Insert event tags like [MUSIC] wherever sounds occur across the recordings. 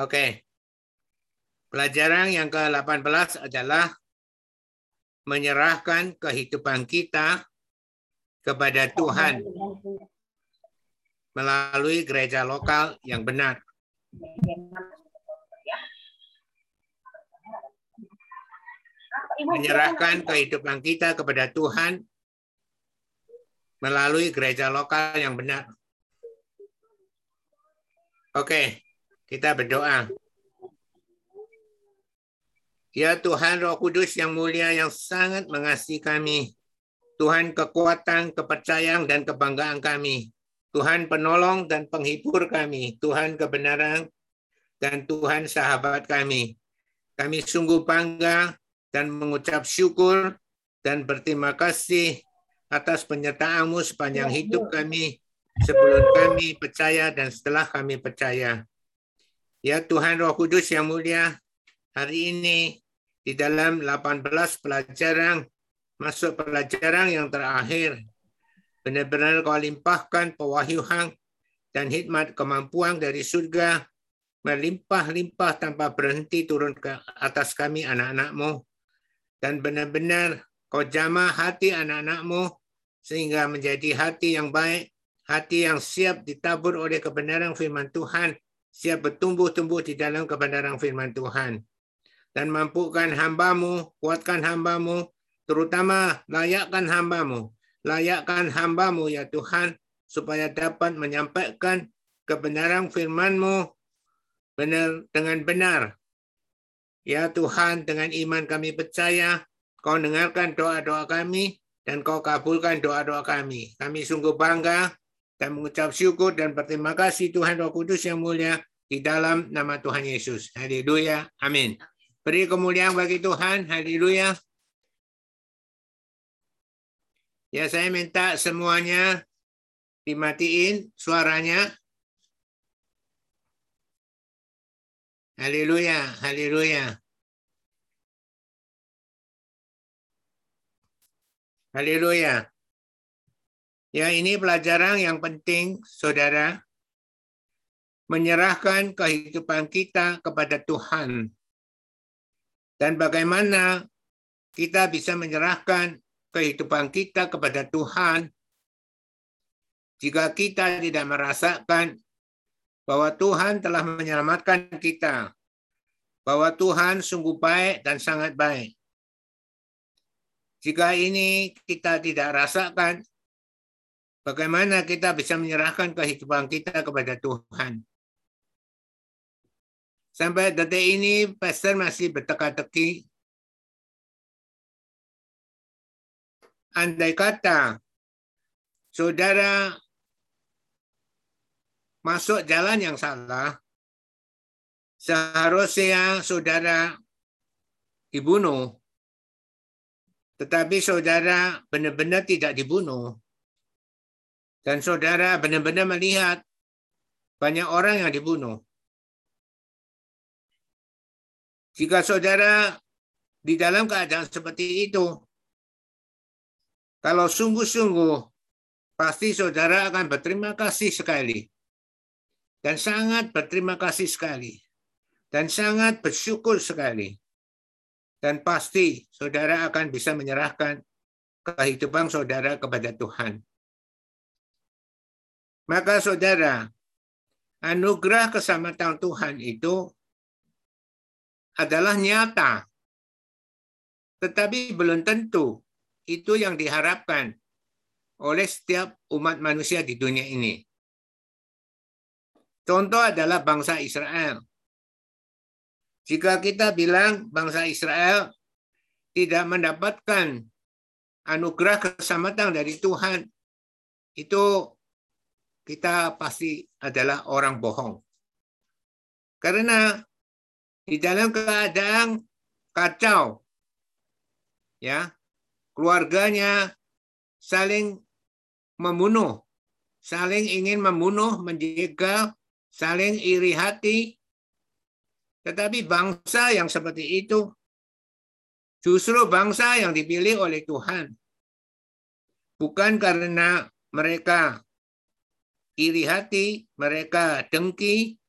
Oke. Pelajaran yang ke-18 adalah menyerahkan kehidupan kita kepada Tuhan melalui gereja lokal yang benar. Menyerahkan kehidupan kita kepada Tuhan melalui gereja lokal yang benar. Oke, kita berdoa. Ya Tuhan Roh Kudus yang mulia yang sangat mengasihi kami. Tuhan kekuatan, kepercayaan, dan kebanggaan kami. Tuhan penolong dan penghibur kami. Tuhan kebenaran dan Tuhan sahabat kami. Kami sungguh bangga dan mengucap syukur dan berterima kasih atas penyertaanmu sepanjang hidup kami, sebelum kami percaya dan setelah kami percaya. Ya Tuhan Roh Kudus yang mulia, hari ini di dalam 18 pelajaran masuk pelajaran yang terakhir. Benar-benar kau limpahkan pewahyuan dan hikmat kemampuan dari surga melimpah-limpah tanpa berhenti turun ke atas kami anak-anakmu. Dan benar-benar kau jamah hati anak-anakmu sehingga menjadi hati yang baik, hati yang siap ditabur oleh kebenaran firman Tuhan, siap bertumbuh-tumbuh di dalam kebenaran firman Tuhan dan mampukan hambamu, kuatkan hambamu, terutama layakkan hambamu. Layakkan hambamu ya Tuhan, supaya dapat menyampaikan kebenaran firman-Mu benar dengan benar. Ya Tuhan, dengan iman kami percaya, Kau dengarkan doa-doa kami, dan Kau kabulkan doa-doa kami. Kami sungguh bangga dan mengucap syukur dan berterima kasih Tuhan Roh Kudus yang mulia di dalam nama Tuhan Yesus. Haleluya. Amin. Beri kemuliaan bagi Tuhan. Haleluya. Ya, saya minta semuanya dimatiin suaranya. Haleluya, haleluya. Haleluya. Ya, ini pelajaran yang penting, saudara. Menyerahkan kehidupan kita kepada Tuhan dan bagaimana kita bisa menyerahkan kehidupan kita kepada Tuhan jika kita tidak merasakan bahwa Tuhan telah menyelamatkan kita, bahwa Tuhan sungguh baik dan sangat baik. Jika ini kita tidak rasakan, bagaimana kita bisa menyerahkan kehidupan kita kepada Tuhan? Sampai detik ini pastor masih berteka-teki. Andai kata saudara masuk jalan yang salah, seharusnya saudara dibunuh. Tetapi saudara benar-benar tidak dibunuh. Dan saudara benar-benar melihat banyak orang yang dibunuh. Jika saudara di dalam keadaan seperti itu, kalau sungguh-sungguh, pasti saudara akan berterima kasih sekali. Dan sangat berterima kasih sekali. Dan sangat bersyukur sekali. Dan pasti saudara akan bisa menyerahkan kehidupan saudara kepada Tuhan. Maka saudara, anugerah keselamatan Tuhan itu adalah nyata. Tetapi belum tentu itu yang diharapkan oleh setiap umat manusia di dunia ini. Contoh adalah bangsa Israel. Jika kita bilang bangsa Israel tidak mendapatkan anugerah keselamatan dari Tuhan, itu kita pasti adalah orang bohong. Karena di dalam keadaan kacau. Ya. Keluarganya saling membunuh, saling ingin membunuh, menjegal, saling iri hati. Tetapi bangsa yang seperti itu justru bangsa yang dipilih oleh Tuhan. Bukan karena mereka iri hati, mereka dengki,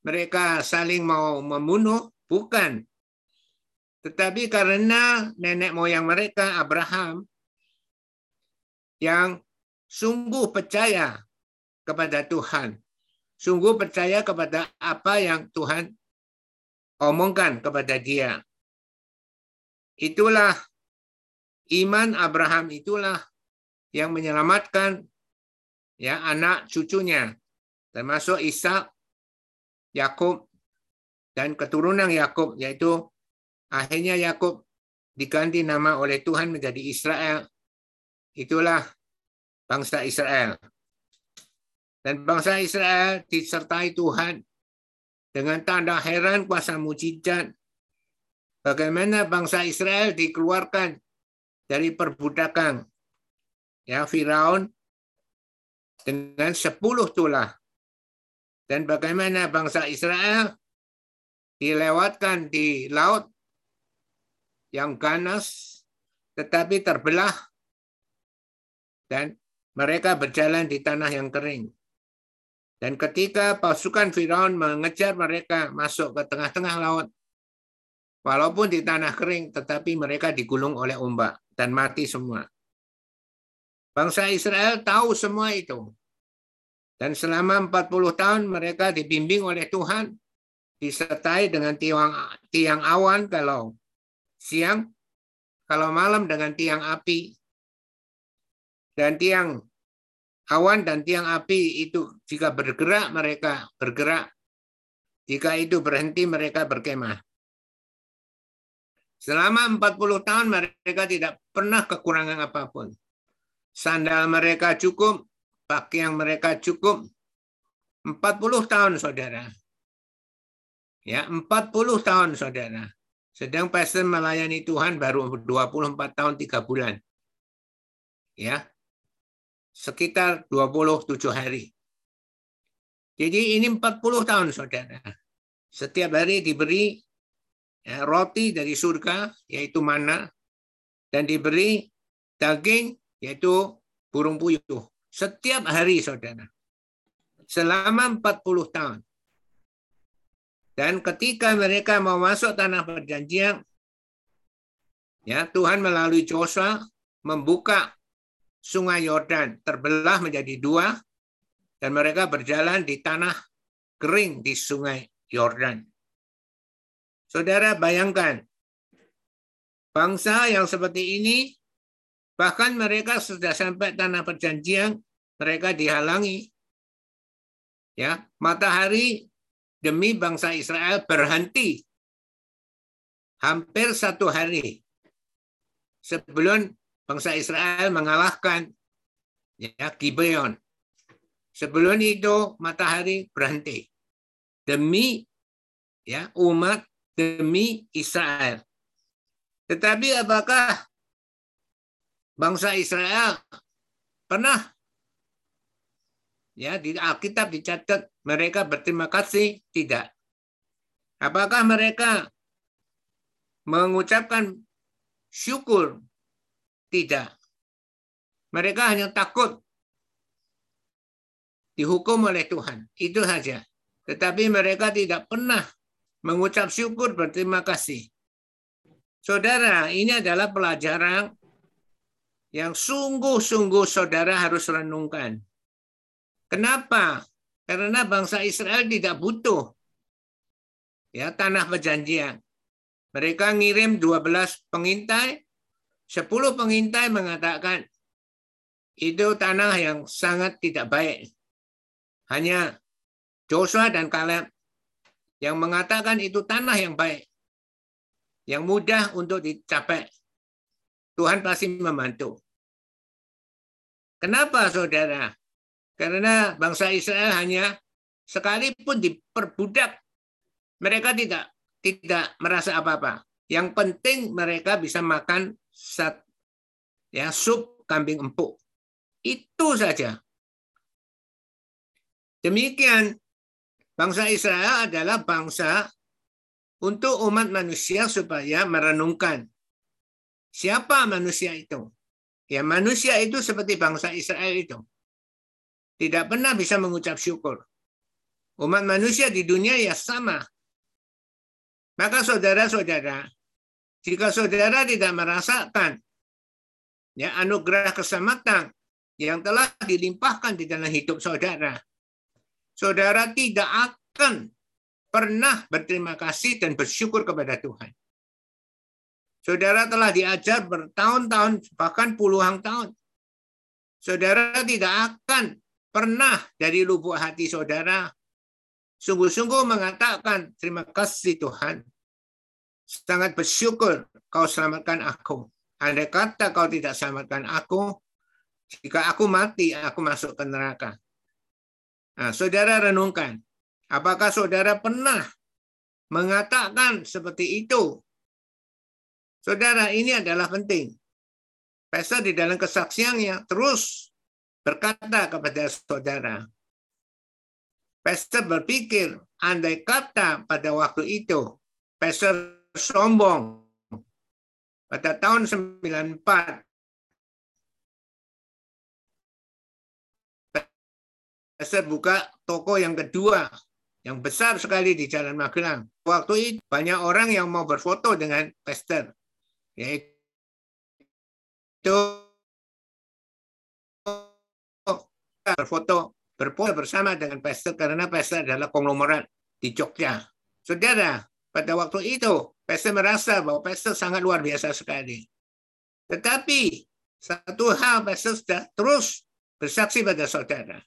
mereka saling mau membunuh, bukan. Tetapi karena nenek moyang mereka Abraham yang sungguh percaya kepada Tuhan, sungguh percaya kepada apa yang Tuhan omongkan kepada dia. Itulah iman Abraham itulah yang menyelamatkan ya anak cucunya termasuk Ishak, Yakub dan keturunan Yakub yaitu Akhirnya Yakub diganti nama oleh Tuhan menjadi Israel. Itulah bangsa Israel. Dan bangsa Israel disertai Tuhan dengan tanda heran kuasa mujizat. Bagaimana bangsa Israel dikeluarkan dari perbudakan ya Firaun dengan sepuluh tulah. Dan bagaimana bangsa Israel dilewatkan di laut yang ganas tetapi terbelah dan mereka berjalan di tanah yang kering. Dan ketika pasukan Firaun mengejar mereka masuk ke tengah-tengah laut, walaupun di tanah kering, tetapi mereka digulung oleh ombak dan mati semua. Bangsa Israel tahu semua itu. Dan selama 40 tahun mereka dibimbing oleh Tuhan, disertai dengan tiang, tiang awan kalau siang, kalau malam dengan tiang api. Dan tiang awan dan tiang api itu jika bergerak mereka bergerak. Jika itu berhenti mereka berkemah. Selama 40 tahun mereka tidak pernah kekurangan apa pun. Sandal mereka cukup, pakaian mereka cukup. 40 tahun saudara. Ya, 40 tahun saudara. Sedang pastor melayani Tuhan baru 24 tahun 3 bulan. Ya. Sekitar 27 hari. Jadi ini 40 tahun saudara. Setiap hari diberi ya, roti dari surga, yaitu mana, dan diberi daging, yaitu burung puyuh. Setiap hari saudara. Selama 40 tahun. Dan ketika mereka mau masuk tanah perjanjian, ya Tuhan melalui Joshua membuka sungai Yordan terbelah menjadi dua dan mereka berjalan di tanah kering di sungai Yordan. Saudara bayangkan, bangsa yang seperti ini, bahkan mereka sudah sampai tanah perjanjian, mereka dihalangi. Ya, matahari demi bangsa Israel berhenti hampir satu hari sebelum bangsa Israel mengalahkan ya Gibeon. Sebelum itu matahari berhenti demi ya umat demi Israel. Tetapi apakah bangsa Israel pernah Ya, di Alkitab dicatat mereka berterima kasih tidak. Apakah mereka mengucapkan syukur? Tidak. Mereka hanya takut dihukum oleh Tuhan. Itu saja. Tetapi mereka tidak pernah mengucap syukur berterima kasih. Saudara, ini adalah pelajaran yang sungguh-sungguh saudara harus renungkan. Kenapa? Karena bangsa Israel tidak butuh ya tanah perjanjian. Mereka ngirim 12 pengintai, 10 pengintai mengatakan itu tanah yang sangat tidak baik. Hanya Joshua dan Caleb yang mengatakan itu tanah yang baik. Yang mudah untuk dicapai. Tuhan pasti membantu. Kenapa saudara? Karena bangsa Israel hanya sekalipun diperbudak, mereka tidak tidak merasa apa-apa. Yang penting mereka bisa makan sat, ya sup kambing empuk. Itu saja. Demikian bangsa Israel adalah bangsa untuk umat manusia supaya merenungkan siapa manusia itu. Ya manusia itu seperti bangsa Israel itu tidak pernah bisa mengucap syukur. Umat manusia di dunia ya sama. Maka saudara-saudara, jika saudara tidak merasakan ya anugerah keselamatan yang telah dilimpahkan di dalam hidup saudara, saudara tidak akan pernah berterima kasih dan bersyukur kepada Tuhan. Saudara telah diajar bertahun-tahun, bahkan puluhan tahun. Saudara tidak akan pernah dari lubuk hati saudara sungguh-sungguh mengatakan terima kasih Tuhan. Sangat bersyukur kau selamatkan aku. Andai kata kau tidak selamatkan aku, jika aku mati, aku masuk ke neraka. Nah, saudara renungkan, apakah saudara pernah mengatakan seperti itu Saudara, ini adalah penting. Pastor di dalam kesaksiannya terus berkata kepada saudara. Pastor berpikir, andai kata pada waktu itu, Pastor sombong pada tahun 94, Pastor buka toko yang kedua, yang besar sekali di Jalan Magelang. Waktu itu banyak orang yang mau berfoto dengan Pastor yaitu berfoto berfoto bersama dengan Pastor karena Pastor adalah konglomerat di Jogja. Saudara, pada waktu itu Pastor merasa bahwa Pastor sangat luar biasa sekali. Tetapi satu hal Pastor sudah terus bersaksi pada saudara.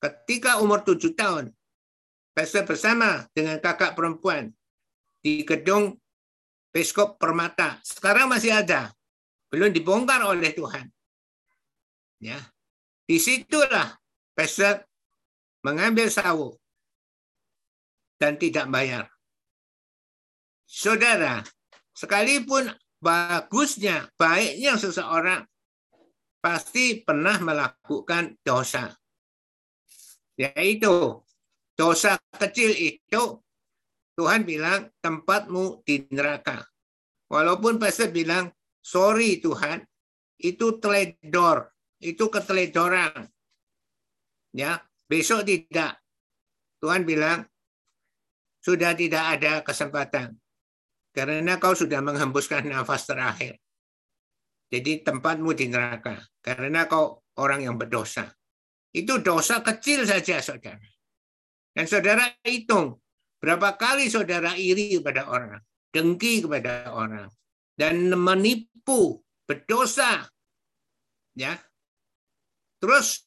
Ketika umur tujuh tahun, Pastor bersama dengan kakak perempuan di gedung Peskop Permata. Sekarang masih ada. Belum dibongkar oleh Tuhan. Ya. Di situlah Pesek mengambil sawu dan tidak bayar. Saudara, sekalipun bagusnya, baiknya seseorang pasti pernah melakukan dosa. Yaitu dosa kecil itu Tuhan bilang tempatmu di neraka. Walaupun pastor bilang, sorry Tuhan, itu teledor, itu keteledoran. Ya, besok tidak. Tuhan bilang, sudah tidak ada kesempatan. Karena kau sudah menghembuskan nafas terakhir. Jadi tempatmu di neraka. Karena kau orang yang berdosa. Itu dosa kecil saja, saudara. Dan saudara hitung, Berapa kali saudara iri kepada orang, dengki kepada orang, dan menipu, berdosa. Ya. Terus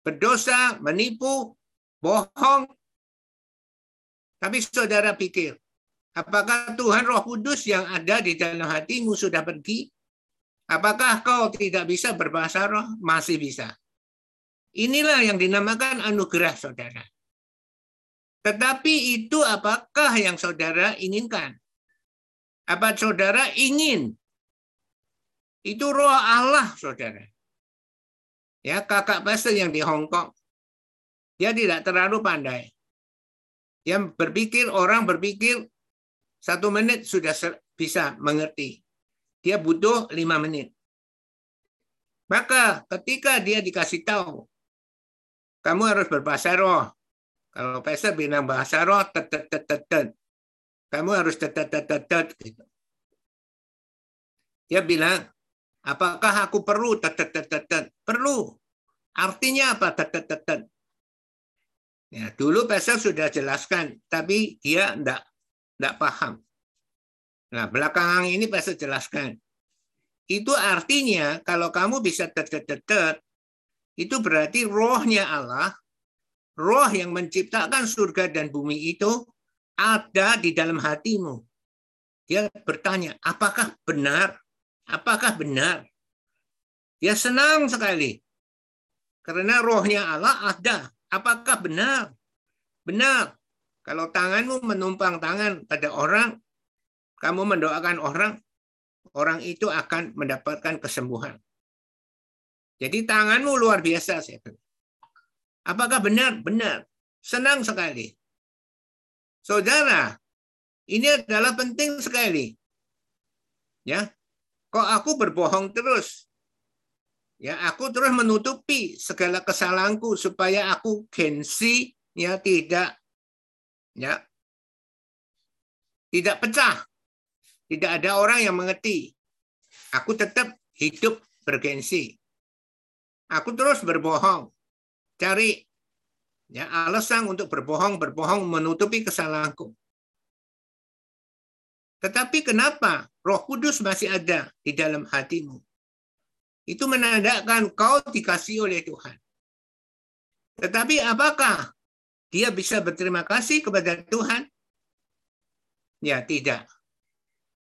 berdosa, menipu, bohong. Tapi saudara pikir, apakah Tuhan Roh Kudus yang ada di dalam hatimu sudah pergi? Apakah kau tidak bisa berbahasa roh? Masih bisa. Inilah yang dinamakan anugerah saudara. Tetapi itu apakah yang saudara inginkan? Apa saudara ingin? Itu roh Allah, saudara. Ya, kakak pastor yang di Hong Kong, dia tidak terlalu pandai. Dia berpikir, orang berpikir satu menit sudah bisa mengerti. Dia butuh lima menit. Maka ketika dia dikasih tahu, kamu harus berbahasa roh, kalau Pastor bilang bahasa roh, tet, tet, tet, tet, tet. kamu harus tet, tet, tet, tet, tet. Gitu. Dia bilang, apakah aku perlu tet, tet, tet, tet, tet? Perlu. Artinya apa tet, tet, tet, tet? Ya, dulu Pastor sudah jelaskan, tapi dia enggak, enggak paham. Nah, belakangan ini Pastor jelaskan. Itu artinya kalau kamu bisa tet, tet, tet, tet, itu berarti rohnya Allah roh yang menciptakan surga dan bumi itu ada di dalam hatimu. Dia bertanya, apakah benar? Apakah benar? Dia senang sekali. Karena rohnya Allah ada. Apakah benar? Benar. Kalau tanganmu menumpang tangan pada orang, kamu mendoakan orang, orang itu akan mendapatkan kesembuhan. Jadi tanganmu luar biasa. Saya Apakah benar? Benar. Senang sekali. Saudara, ini adalah penting sekali. Ya. Kok aku berbohong terus? Ya, aku terus menutupi segala kesalahanku supaya aku gengsi ya tidak ya tidak pecah. Tidak ada orang yang mengerti. Aku tetap hidup bergensi. Aku terus berbohong. Cari ya alasan untuk berbohong, berbohong menutupi kesalahanku. Tetapi kenapa Roh Kudus masih ada di dalam hatimu? Itu menandakan kau dikasih oleh Tuhan. Tetapi apakah dia bisa berterima kasih kepada Tuhan? Ya, tidak.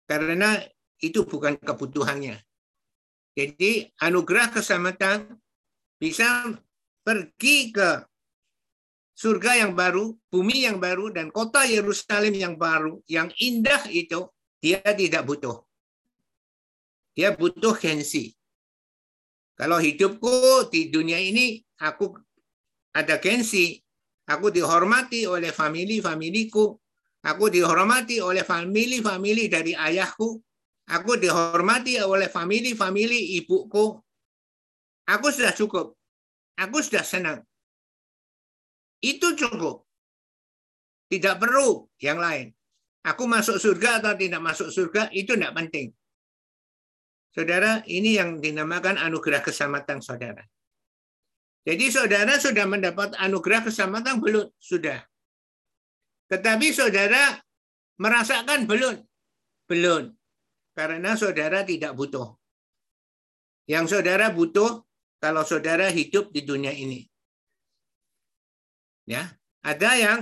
Karena itu bukan kebutuhannya. Jadi anugerah keselamatan bisa pergi ke surga yang baru, bumi yang baru, dan kota Yerusalem yang baru, yang indah itu, dia tidak butuh. Dia butuh gengsi. Kalau hidupku di dunia ini, aku ada gengsi, aku dihormati oleh famili-familiku, Aku dihormati oleh famili-famili dari ayahku. Aku dihormati oleh famili-famili ibuku. Aku sudah cukup. Aku sudah senang. Itu cukup. Tidak perlu yang lain. Aku masuk surga atau tidak masuk surga, itu tidak penting. Saudara, ini yang dinamakan anugerah keselamatan saudara. Jadi saudara sudah mendapat anugerah keselamatan belum? Sudah. Tetapi saudara merasakan belum? Belum. Karena saudara tidak butuh. Yang saudara butuh kalau saudara hidup di dunia ini. Ya, ada yang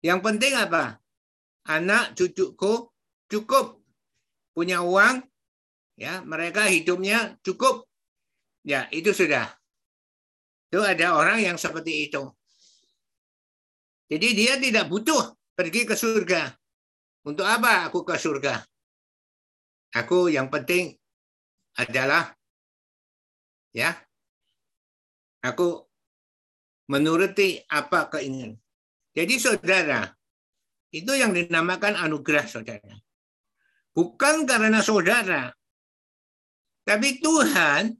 yang penting apa? Anak cucuku cukup punya uang, ya mereka hidupnya cukup, ya itu sudah. Itu ada orang yang seperti itu. Jadi dia tidak butuh pergi ke surga. Untuk apa aku ke surga? Aku yang penting adalah ya aku menuruti apa keinginan. Jadi saudara, itu yang dinamakan anugerah saudara. Bukan karena saudara, tapi Tuhan,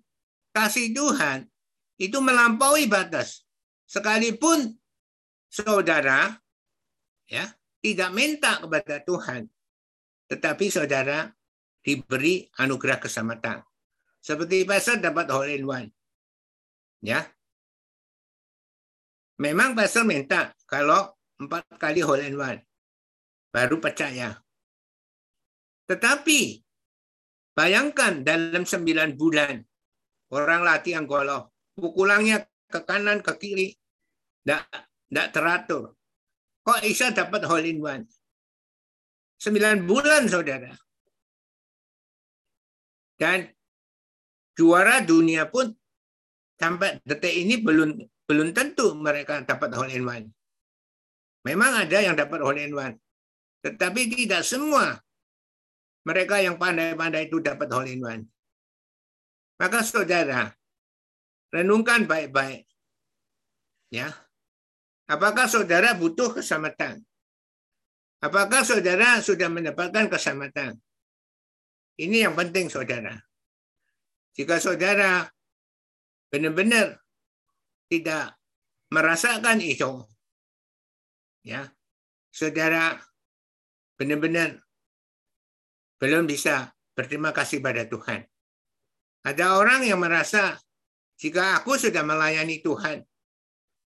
kasih Tuhan, itu melampaui batas. Sekalipun saudara ya tidak minta kepada Tuhan, tetapi saudara diberi anugerah keselamatan. Seperti pastor dapat hole in one. Ya. Memang pastor minta kalau empat kali hole in one. Baru percaya. Tetapi bayangkan dalam sembilan bulan orang latih Anggolo pukulannya ke kanan ke kiri tidak teratur. Kok Isa dapat hole in one? Sembilan bulan, saudara. Dan juara dunia pun sampai detik ini belum belum tentu mereka dapat hole in one. Memang ada yang dapat hole in one. Tetapi tidak semua mereka yang pandai-pandai itu dapat hole in one. Maka saudara, renungkan baik-baik. Ya, Apakah saudara butuh keselamatan? Apakah saudara sudah mendapatkan keselamatan? Ini yang penting saudara. Jika saudara benar-benar tidak merasakan itu, ya, saudara benar-benar belum bisa berterima kasih pada Tuhan. Ada orang yang merasa jika aku sudah melayani Tuhan,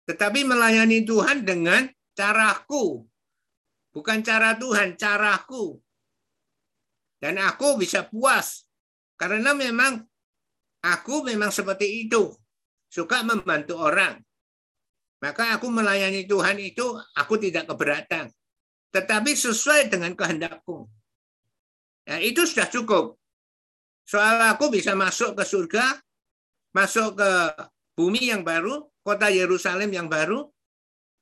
tetapi melayani Tuhan dengan caraku. Bukan cara Tuhan, caraku. Dan aku bisa puas. Karena memang aku memang seperti itu. Suka membantu orang. Maka aku melayani Tuhan itu, aku tidak keberatan. Tetapi sesuai dengan kehendakku. Ya, itu sudah cukup. Soal aku bisa masuk ke surga, masuk ke bumi yang baru, kota Yerusalem yang baru,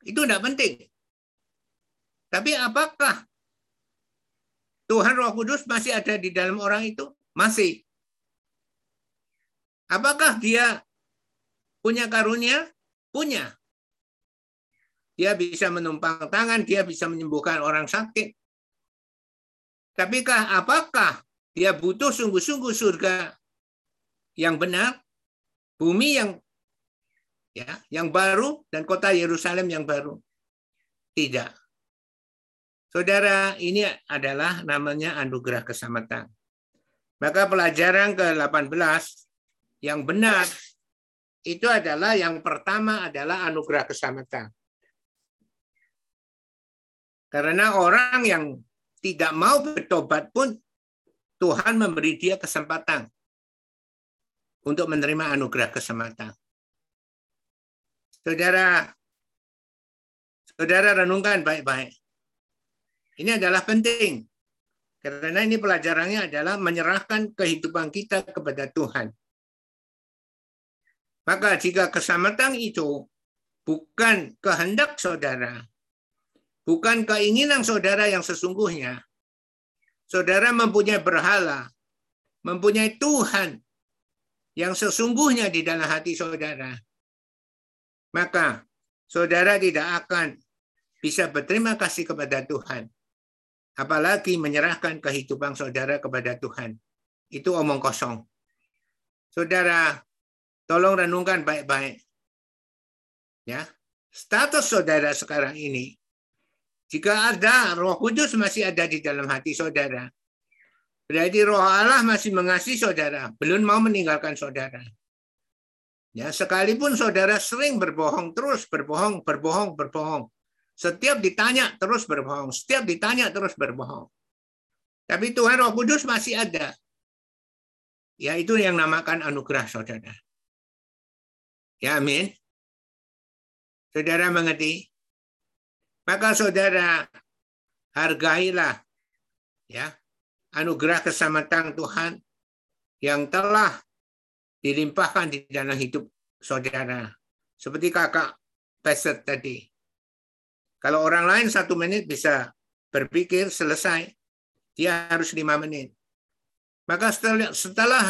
itu tidak penting. Tapi apakah Tuhan Roh Kudus masih ada di dalam orang itu? Masih. Apakah dia punya karunia? Punya. Dia bisa menumpang tangan, dia bisa menyembuhkan orang sakit. Tapi apakah dia butuh sungguh-sungguh surga yang benar, bumi yang ya, yang baru dan kota Yerusalem yang baru. Tidak. Saudara, ini adalah namanya anugerah keselamatan. Maka pelajaran ke-18 yang benar itu adalah yang pertama adalah anugerah keselamatan. Karena orang yang tidak mau bertobat pun Tuhan memberi dia kesempatan untuk menerima anugerah keselamatan. Saudara, saudara renungkan baik-baik. Ini adalah penting. Karena ini pelajarannya adalah menyerahkan kehidupan kita kepada Tuhan. Maka jika keselamatan itu bukan kehendak saudara, bukan keinginan saudara yang sesungguhnya, saudara mempunyai berhala, mempunyai Tuhan yang sesungguhnya di dalam hati saudara, maka saudara tidak akan bisa berterima kasih kepada Tuhan. Apalagi menyerahkan kehidupan saudara kepada Tuhan. Itu omong kosong. Saudara, tolong renungkan baik-baik. Ya, status saudara sekarang ini, jika ada Roh Kudus masih ada di dalam hati saudara, berarti Roh Allah masih mengasihi saudara, belum mau meninggalkan saudara. Ya, sekalipun saudara sering berbohong terus, berbohong, berbohong, berbohong. Setiap ditanya terus berbohong, setiap ditanya terus berbohong. Tapi Tuhan Roh Kudus masih ada. Ya, itu yang namakan anugerah saudara. Ya, amin. Saudara mengerti? Maka saudara hargailah ya anugerah keselamatan Tuhan yang telah dilimpahkan di dalam hidup saudara. Seperti kakak Peset tadi. Kalau orang lain satu menit bisa berpikir selesai, dia harus lima menit. Maka setelah, setelah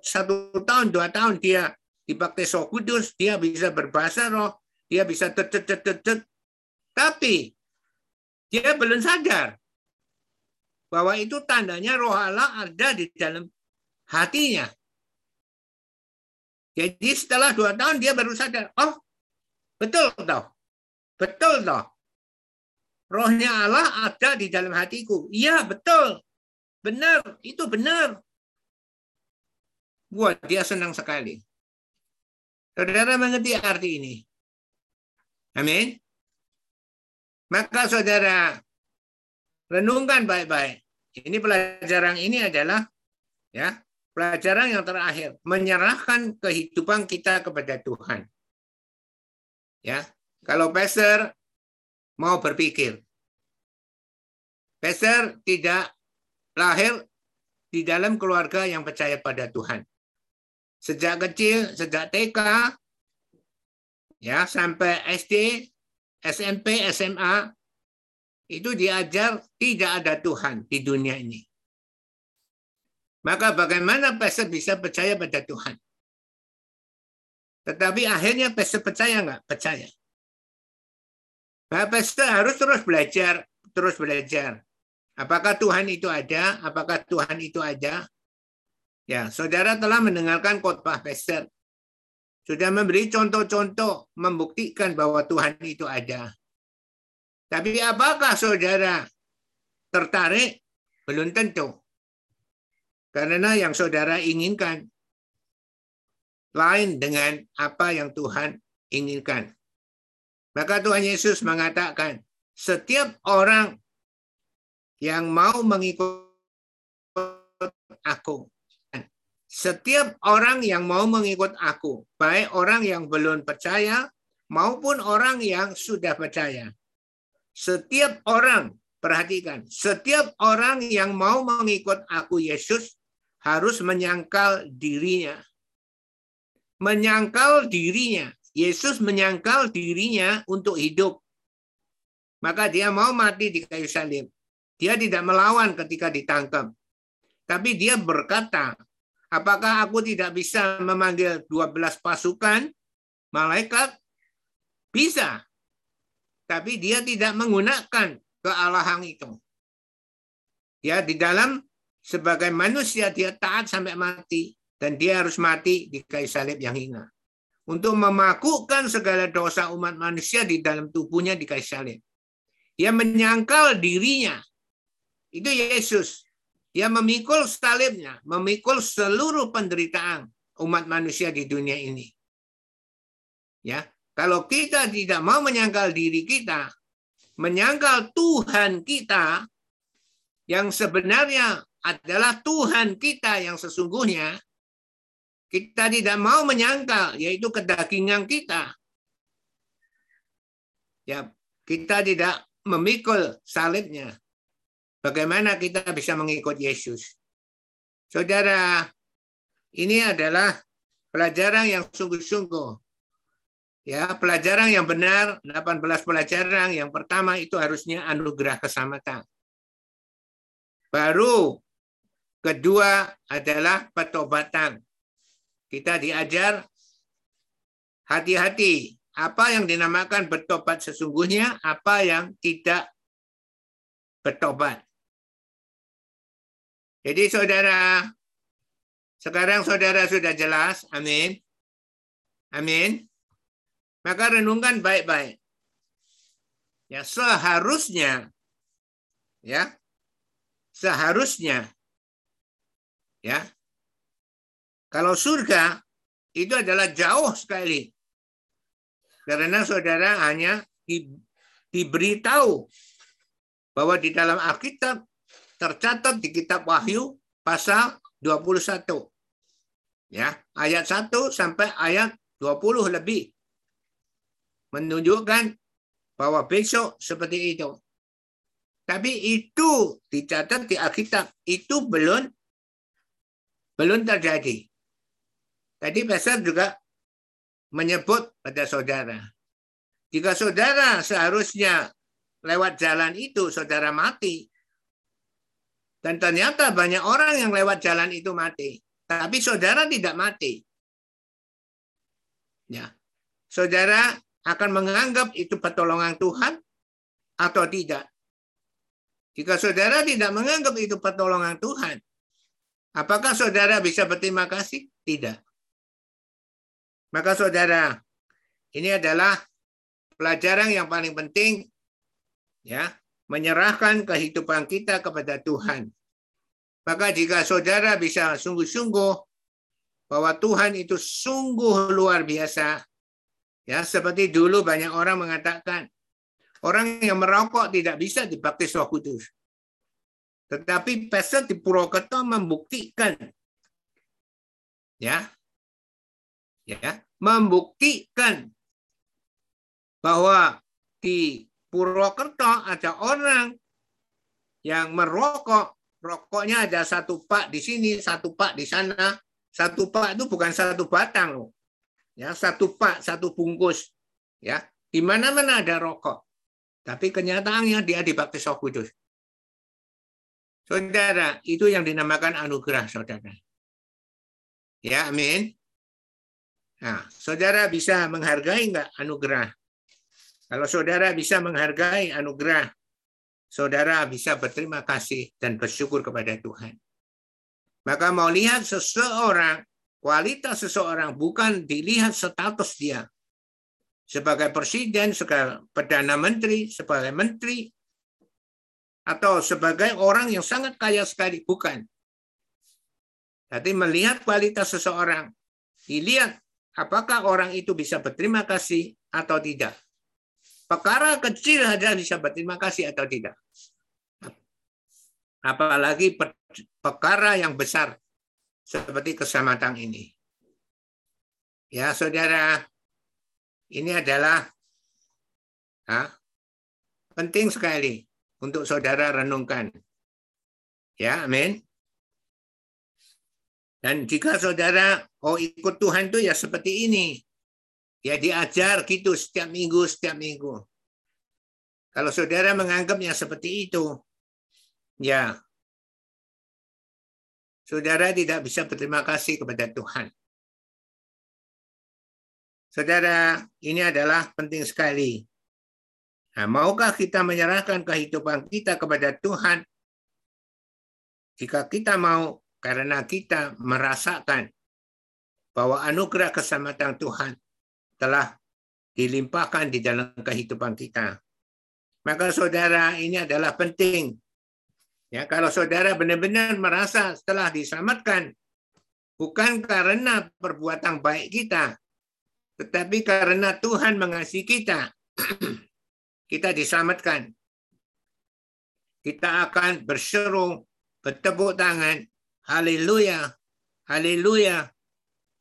satu tahun, dua tahun dia dipakai soh kudus, dia bisa berbahasa roh, dia bisa tetet Tapi dia belum sadar bahwa itu tandanya roh Allah ada di dalam hatinya. Jadi setelah dua tahun dia baru sadar, oh betul toh, betul toh. Rohnya Allah ada di dalam hatiku. Iya betul, benar, itu benar. Buat dia senang sekali. Saudara mengerti arti ini. Amin. Maka saudara renungkan baik-baik. Ini pelajaran ini adalah ya Pelajaran yang terakhir, menyerahkan kehidupan kita kepada Tuhan. Ya, kalau pastor mau berpikir, pastor tidak lahir di dalam keluarga yang percaya pada Tuhan. Sejak kecil, sejak TK, ya sampai SD, SMP, SMA, itu diajar tidak ada Tuhan di dunia ini. Maka bagaimana pastor bisa percaya pada Tuhan? Tetapi akhirnya pastor percaya nggak? Percaya. Nah, pastor harus terus belajar, terus belajar. Apakah Tuhan itu ada? Apakah Tuhan itu ada? Ya, saudara telah mendengarkan khotbah pastor. Sudah memberi contoh-contoh membuktikan bahwa Tuhan itu ada. Tapi apakah saudara tertarik? Belum tentu. Karena yang saudara inginkan lain dengan apa yang Tuhan inginkan. Maka Tuhan Yesus mengatakan, setiap orang yang mau mengikut aku, setiap orang yang mau mengikut aku, baik orang yang belum percaya maupun orang yang sudah percaya. Setiap orang, perhatikan, setiap orang yang mau mengikut aku Yesus harus menyangkal dirinya. Menyangkal dirinya. Yesus menyangkal dirinya untuk hidup. Maka dia mau mati di kayu salib. Dia tidak melawan ketika ditangkap. Tapi dia berkata, apakah aku tidak bisa memanggil 12 pasukan malaikat? Bisa. Tapi dia tidak menggunakan kealahan itu. Ya, di dalam sebagai manusia dia taat sampai mati dan dia harus mati di kayu salib yang hina. untuk memakukkan segala dosa umat manusia di dalam tubuhnya di kayu salib. Dia menyangkal dirinya. Itu Yesus. Dia memikul salibnya, memikul seluruh penderitaan umat manusia di dunia ini. Ya, kalau kita tidak mau menyangkal diri kita, menyangkal Tuhan kita yang sebenarnya adalah Tuhan kita yang sesungguhnya, kita tidak mau menyangkal, yaitu kedagingan kita. Ya, kita tidak memikul salibnya. Bagaimana kita bisa mengikut Yesus? Saudara, ini adalah pelajaran yang sungguh-sungguh. Ya, pelajaran yang benar, 18 pelajaran. Yang pertama itu harusnya anugerah keselamatan. Baru kedua adalah petobatan. Kita diajar hati-hati apa yang dinamakan bertobat sesungguhnya, apa yang tidak bertobat. Jadi saudara, sekarang saudara sudah jelas, amin. Amin. Maka renungkan baik-baik. Ya, seharusnya ya. Seharusnya ya kalau surga itu adalah jauh sekali. Karena saudara hanya diberitahu bahwa di dalam Alkitab tercatat di kitab Wahyu pasal 21. Ya, ayat 1 sampai ayat 20 lebih menunjukkan bahwa besok seperti itu. Tapi itu dicatat di Alkitab, itu belum belum terjadi. Tadi Pastor juga menyebut pada saudara. Jika saudara seharusnya lewat jalan itu, saudara mati. Dan ternyata banyak orang yang lewat jalan itu mati. Tapi saudara tidak mati. Ya. Saudara akan menganggap itu pertolongan Tuhan atau tidak. Jika saudara tidak menganggap itu pertolongan Tuhan, apakah saudara bisa berterima kasih? Tidak. Maka saudara, ini adalah pelajaran yang paling penting ya, menyerahkan kehidupan kita kepada Tuhan. Maka jika saudara bisa sungguh-sungguh bahwa Tuhan itu sungguh luar biasa, ya seperti dulu banyak orang mengatakan orang yang merokok tidak bisa dibaptis Roh Kudus. Tetapi Pastor di Purwokerto membuktikan ya ya membuktikan bahwa di Purwokerto ada orang yang merokok, rokoknya ada satu pak di sini, satu pak di sana, satu pak itu bukan satu batang loh, ya satu pak, satu bungkus, ya di mana-mana ada rokok, tapi kenyataannya dia dibaptis Roh Kudus. Saudara, itu yang dinamakan anugerah, saudara. Ya, amin. Nah, saudara bisa menghargai nggak anugerah? Kalau saudara bisa menghargai anugerah, saudara bisa berterima kasih dan bersyukur kepada Tuhan. Maka mau lihat seseorang, kualitas seseorang bukan dilihat status dia. Sebagai presiden, sebagai perdana menteri, sebagai menteri, atau sebagai orang yang sangat kaya sekali. Bukan. Tapi melihat kualitas seseorang, dilihat apakah orang itu bisa berterima kasih atau tidak. Perkara kecil saja bisa berterima kasih atau tidak. Apalagi perkara yang besar seperti keselamatan ini. Ya, saudara, ini adalah ha, penting sekali untuk saudara renungkan. Ya, amin. Dan jika saudara oh ikut Tuhan itu ya seperti ini. Ya diajar gitu setiap minggu, setiap minggu. Kalau saudara menganggapnya seperti itu, ya saudara tidak bisa berterima kasih kepada Tuhan. Saudara, ini adalah penting sekali. Nah, maukah kita menyerahkan kehidupan kita kepada Tuhan? Jika kita mau karena kita merasakan bahwa anugerah keselamatan Tuhan telah dilimpahkan di dalam kehidupan kita. Maka saudara ini adalah penting. Ya, kalau saudara benar-benar merasa setelah diselamatkan bukan karena perbuatan baik kita, tetapi karena Tuhan mengasihi kita, [CLEARS THROAT] kita diselamatkan. Kita akan berseru, bertepuk tangan, haleluya, haleluya.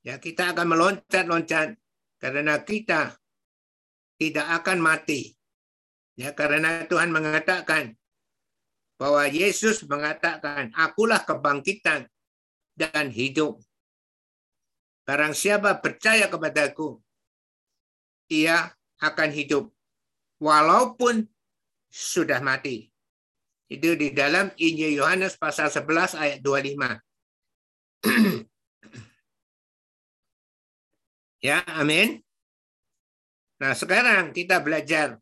Ya, kita akan meloncat-loncat karena kita tidak akan mati. Ya, karena Tuhan mengatakan bahwa Yesus mengatakan, akulah kebangkitan dan hidup. Barang siapa percaya kepadaku, ia akan hidup walaupun sudah mati. Itu di dalam Injil Yohanes pasal 11 ayat 25. [CLEARS THROAT] ya, amin. Nah, sekarang kita belajar.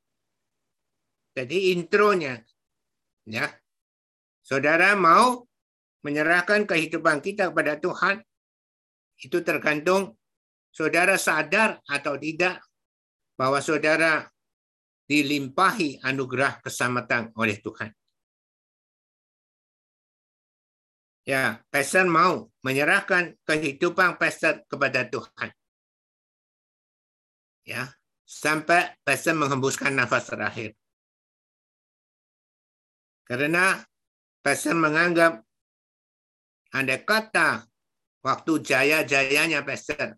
Jadi intronya ya. Saudara mau menyerahkan kehidupan kita kepada Tuhan, itu tergantung saudara sadar atau tidak bahwa saudara dilimpahi anugerah keselamatan oleh Tuhan. Ya, pastor mau menyerahkan kehidupan pastor kepada Tuhan. Ya, sampai pastor menghembuskan nafas terakhir. Karena pastor menganggap Andai kata waktu jaya-jayanya Pastor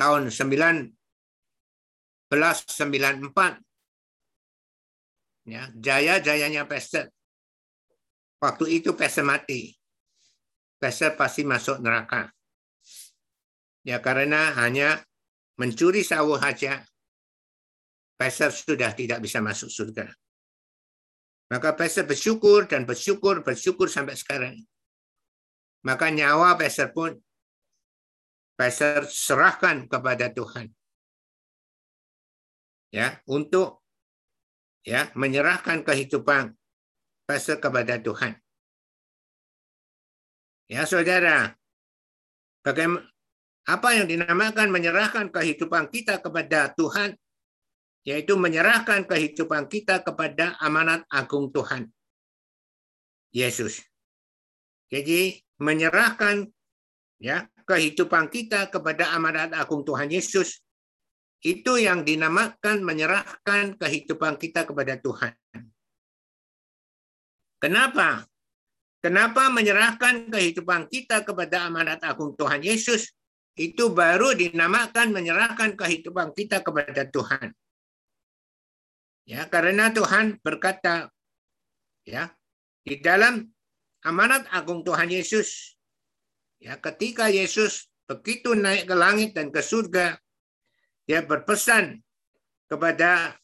tahun 1994 ya jaya-jayanya Pastor waktu itu Pastor mati Pastor pasti masuk neraka ya karena hanya mencuri sawah saja Pastor sudah tidak bisa masuk surga maka Pastor bersyukur dan bersyukur bersyukur sampai sekarang maka nyawa Pastor pun Pastor serahkan kepada Tuhan. Ya, untuk ya menyerahkan kehidupan Pastor kepada Tuhan. Ya, Saudara, bagaimana apa yang dinamakan menyerahkan kehidupan kita kepada Tuhan yaitu menyerahkan kehidupan kita kepada amanat agung Tuhan. Yesus. Jadi menyerahkan ya kehidupan kita kepada amanat agung Tuhan Yesus itu yang dinamakan menyerahkan kehidupan kita kepada Tuhan. Kenapa? Kenapa menyerahkan kehidupan kita kepada amanat agung Tuhan Yesus? Itu baru dinamakan menyerahkan kehidupan kita kepada Tuhan. Ya, karena Tuhan berkata ya, di dalam amanat agung Tuhan Yesus. Ya, ketika Yesus begitu naik ke langit dan ke surga, dia berpesan kepada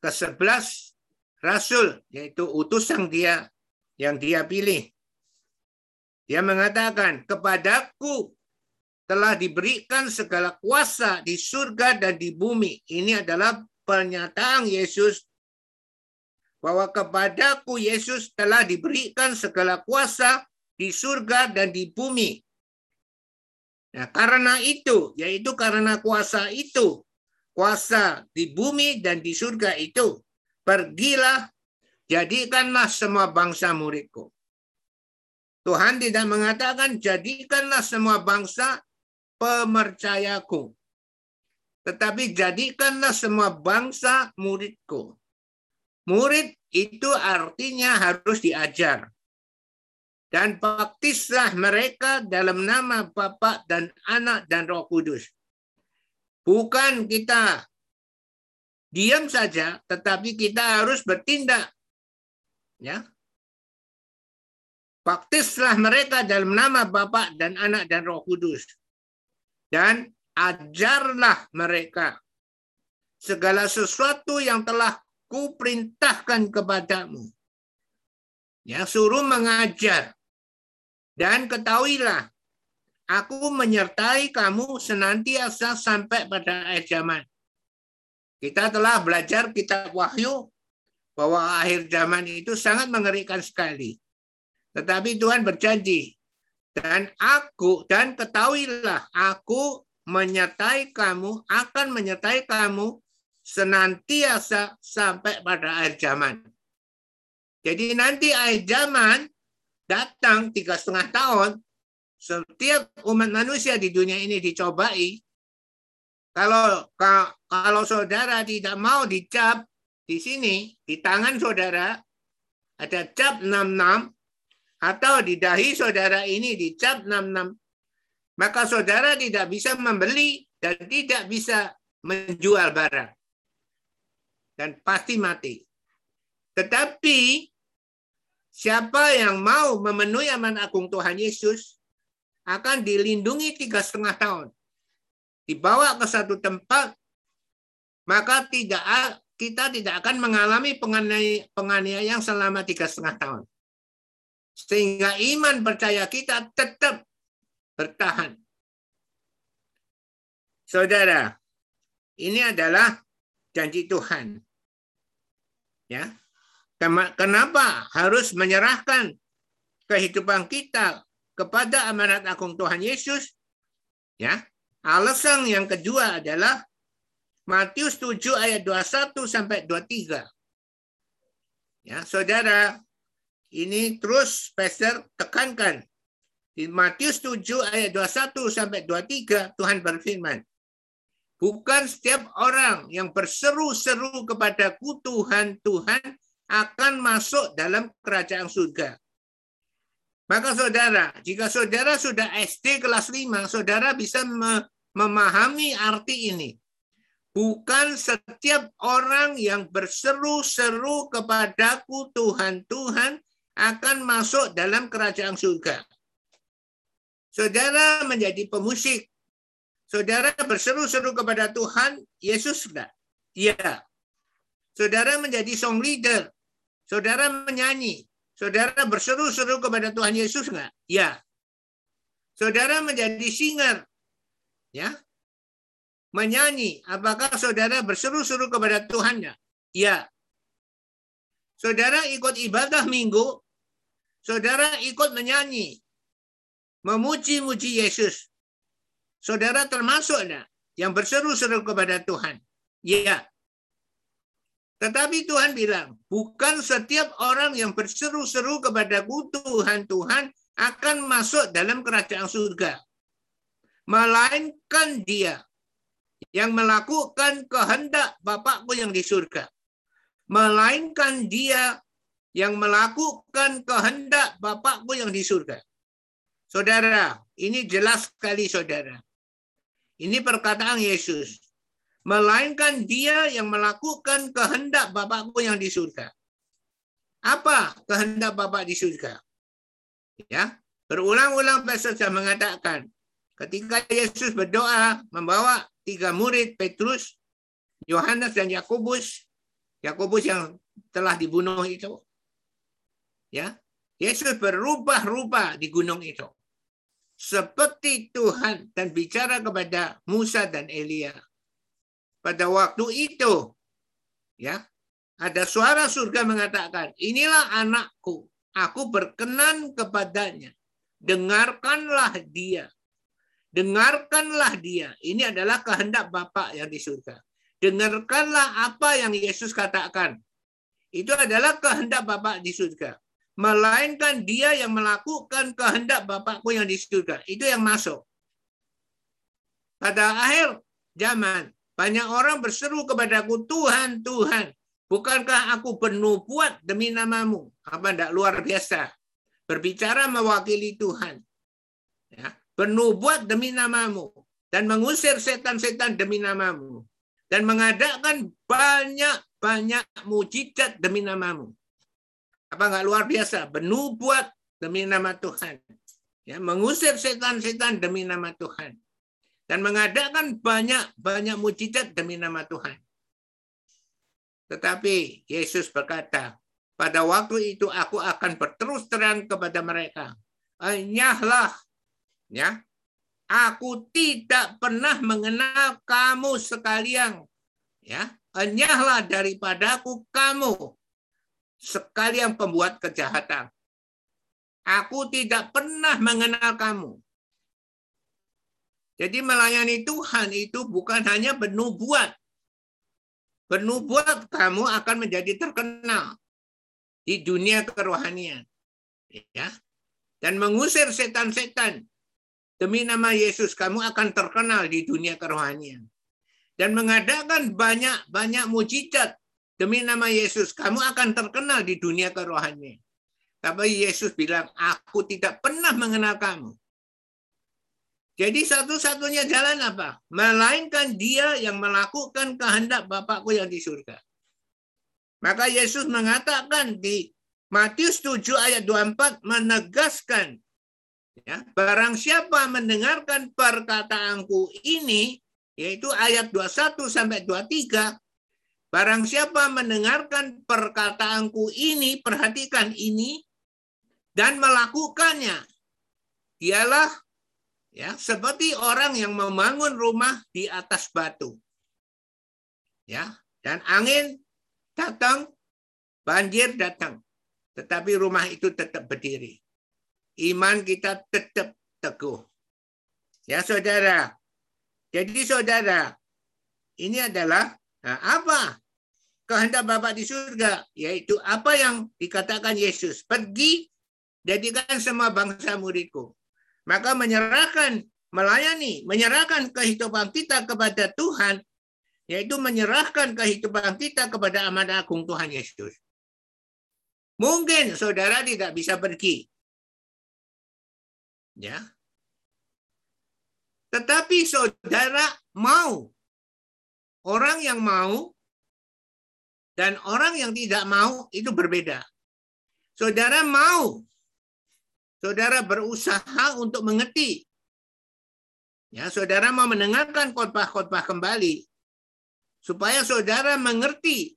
ke-11 rasul, yaitu utusan dia yang dia pilih. Dia mengatakan, kepadaku telah diberikan segala kuasa di surga dan di bumi. Ini adalah pernyataan Yesus bahwa kepadaku Yesus telah diberikan segala kuasa di surga dan di bumi. Nah, karena itu, yaitu karena kuasa itu, kuasa di bumi dan di surga itu, pergilah, jadikanlah semua bangsa muridku. Tuhan tidak mengatakan jadikanlah semua bangsa pemercayaku. Tetapi jadikanlah semua bangsa muridku. Murid itu artinya harus diajar. Dan baptislah mereka dalam nama Bapa dan Anak dan Roh Kudus. Bukan kita diam saja, tetapi kita harus bertindak. Ya. Baptislah mereka dalam nama Bapa dan Anak dan Roh Kudus. Dan ajarlah mereka segala sesuatu yang telah ku perintahkan kepadamu. Ya, suruh mengajar. Dan ketahuilah, aku menyertai kamu senantiasa sampai pada akhir zaman. Kita telah belajar kitab Wahyu bahwa akhir zaman itu sangat mengerikan sekali. Tetapi Tuhan berjanji, dan aku dan ketahuilah aku menyertai kamu, akan menyertai kamu senantiasa sampai pada akhir zaman. Jadi nanti akhir zaman datang tiga setengah tahun, setiap umat manusia di dunia ini dicobai. Kalau kalau saudara tidak mau dicap di sini, di tangan saudara ada cap 66 atau di dahi saudara ini dicap 66, maka saudara tidak bisa membeli dan tidak bisa menjual barang dan pasti mati. Tetapi siapa yang mau memenuhi aman agung Tuhan Yesus akan dilindungi tiga setengah tahun. Dibawa ke satu tempat, maka tidak kita tidak akan mengalami penganiayaan selama tiga setengah tahun. Sehingga iman percaya kita tetap bertahan. Saudara, ini adalah janji Tuhan. Ya. Kenapa harus menyerahkan kehidupan kita kepada amanat agung Tuhan Yesus? Ya. Alasan yang kedua adalah Matius 7 ayat 21 sampai 23. Ya, Saudara, ini terus Pastor tekankan. Di Matius 7 ayat 21 sampai 23 Tuhan berfirman, Bukan setiap orang yang berseru-seru kepadaku Tuhan, Tuhan akan masuk dalam kerajaan surga. Maka saudara, jika saudara sudah SD kelas 5, saudara bisa memahami arti ini. Bukan setiap orang yang berseru-seru kepadaku Tuhan, Tuhan akan masuk dalam kerajaan surga. Saudara menjadi pemusik, Saudara berseru-seru kepada Tuhan, Yesus enggak? Iya. Saudara menjadi song leader. Saudara menyanyi. Saudara berseru-seru kepada Tuhan Yesus enggak? Iya. Saudara menjadi singer. Ya. Menyanyi. Apakah saudara berseru-seru kepada Tuhan? Iya. Saudara ikut ibadah minggu. Saudara ikut menyanyi. Memuji-muji Yesus. Saudara termasuk enggak yang berseru-seru kepada Tuhan? Ya. Tetapi Tuhan bilang, bukan setiap orang yang berseru-seru kepada Tuhan, Tuhan akan masuk dalam kerajaan surga. Melainkan dia yang melakukan kehendak Bapakku yang di surga. Melainkan dia yang melakukan kehendak Bapakku yang di surga. Saudara, ini jelas sekali saudara. Ini perkataan Yesus. Melainkan dia yang melakukan kehendak Bapakku yang di surga. Apa kehendak Bapak di surga? Ya, berulang-ulang Pastor sudah mengatakan, ketika Yesus berdoa membawa tiga murid Petrus, Yohanes dan Yakobus, Yakobus yang telah dibunuh itu, ya, Yesus berubah-ubah di gunung itu seperti Tuhan dan bicara kepada Musa dan Elia. Pada waktu itu, ya, ada suara surga mengatakan, inilah anakku, aku berkenan kepadanya. Dengarkanlah dia. Dengarkanlah dia. Ini adalah kehendak Bapak yang di surga. Dengarkanlah apa yang Yesus katakan. Itu adalah kehendak Bapak di surga melainkan dia yang melakukan kehendak Bapakku yang di surga. Itu yang masuk. Pada akhir zaman, banyak orang berseru kepadaku, Tuhan, Tuhan, bukankah aku bernubuat demi namamu? Apa tidak luar biasa? Berbicara mewakili Tuhan. Ya, bernubuat demi namamu. Dan mengusir setan-setan demi namamu. Dan mengadakan banyak-banyak mujizat demi namamu. Apa nggak luar biasa? Bernubuat demi nama Tuhan. Ya, mengusir setan-setan demi nama Tuhan. Dan mengadakan banyak-banyak mujizat demi nama Tuhan. Tetapi Yesus berkata, pada waktu itu aku akan berterus terang kepada mereka. Enyahlah, ya, aku tidak pernah mengenal kamu sekalian. Ya, enyahlah daripadaku kamu sekalian pembuat kejahatan. Aku tidak pernah mengenal kamu. Jadi melayani Tuhan itu bukan hanya bernubuat. Bernubuat kamu akan menjadi terkenal di dunia kerohanian. Ya. Dan mengusir setan-setan. Demi nama Yesus kamu akan terkenal di dunia kerohanian. Dan mengadakan banyak-banyak mujizat demi nama Yesus kamu akan terkenal di dunia kerohanian. Tapi Yesus bilang, aku tidak pernah mengenal kamu. Jadi satu-satunya jalan apa? Melainkan dia yang melakukan kehendak Bapakku yang di surga. Maka Yesus mengatakan di Matius 7 ayat 24 menegaskan ya, barang siapa mendengarkan perkataanku ini yaitu ayat 21 sampai 23 barang siapa mendengarkan perkataanku ini perhatikan ini dan melakukannya. Dialah ya seperti orang yang membangun rumah di atas batu. Ya dan angin datang banjir datang tetapi rumah itu tetap berdiri. Iman kita tetap teguh. Ya saudara. Jadi saudara ini adalah nah, apa kehendak Bapak di surga yaitu apa yang dikatakan Yesus pergi jadikan semua bangsa muridku maka menyerahkan, melayani, menyerahkan kehidupan kita kepada Tuhan, yaitu menyerahkan kehidupan kita kepada amanah agung Tuhan Yesus. Mungkin saudara tidak bisa pergi. Ya. Tetapi saudara mau. Orang yang mau dan orang yang tidak mau itu berbeda. Saudara mau saudara berusaha untuk mengerti. Ya, saudara mau mendengarkan khotbah-khotbah kembali supaya saudara mengerti.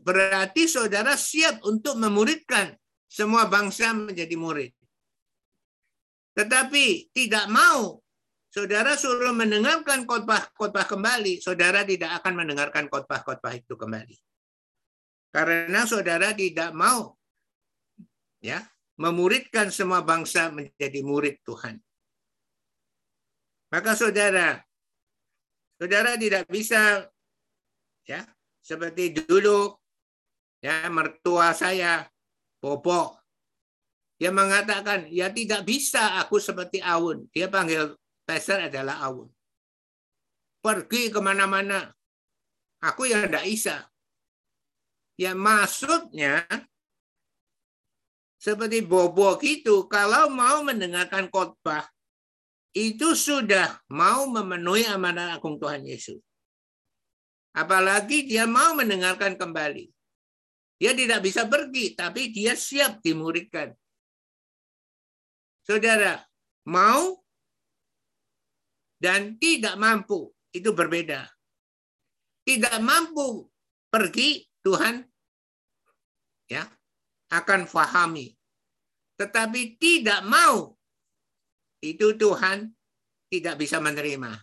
Berarti saudara siap untuk memuridkan semua bangsa menjadi murid. Tetapi tidak mau saudara suruh mendengarkan khotbah-khotbah kembali, saudara tidak akan mendengarkan khotbah-khotbah itu kembali. Karena saudara tidak mau ya memuridkan semua bangsa menjadi murid Tuhan. Maka saudara, saudara tidak bisa ya seperti dulu ya mertua saya Bobo dia mengatakan ya tidak bisa aku seperti Aun. Dia panggil Peser adalah Aun. Pergi ke mana-mana. Aku yang tidak bisa. Ya maksudnya seperti bobo gitu, kalau mau mendengarkan khotbah, itu sudah mau memenuhi amanah agung Tuhan Yesus. Apalagi dia mau mendengarkan kembali. Dia tidak bisa pergi, tapi dia siap dimuridkan. Saudara, mau dan tidak mampu, itu berbeda. Tidak mampu pergi, Tuhan ya akan fahami. Tetapi tidak mau, itu Tuhan tidak bisa menerima.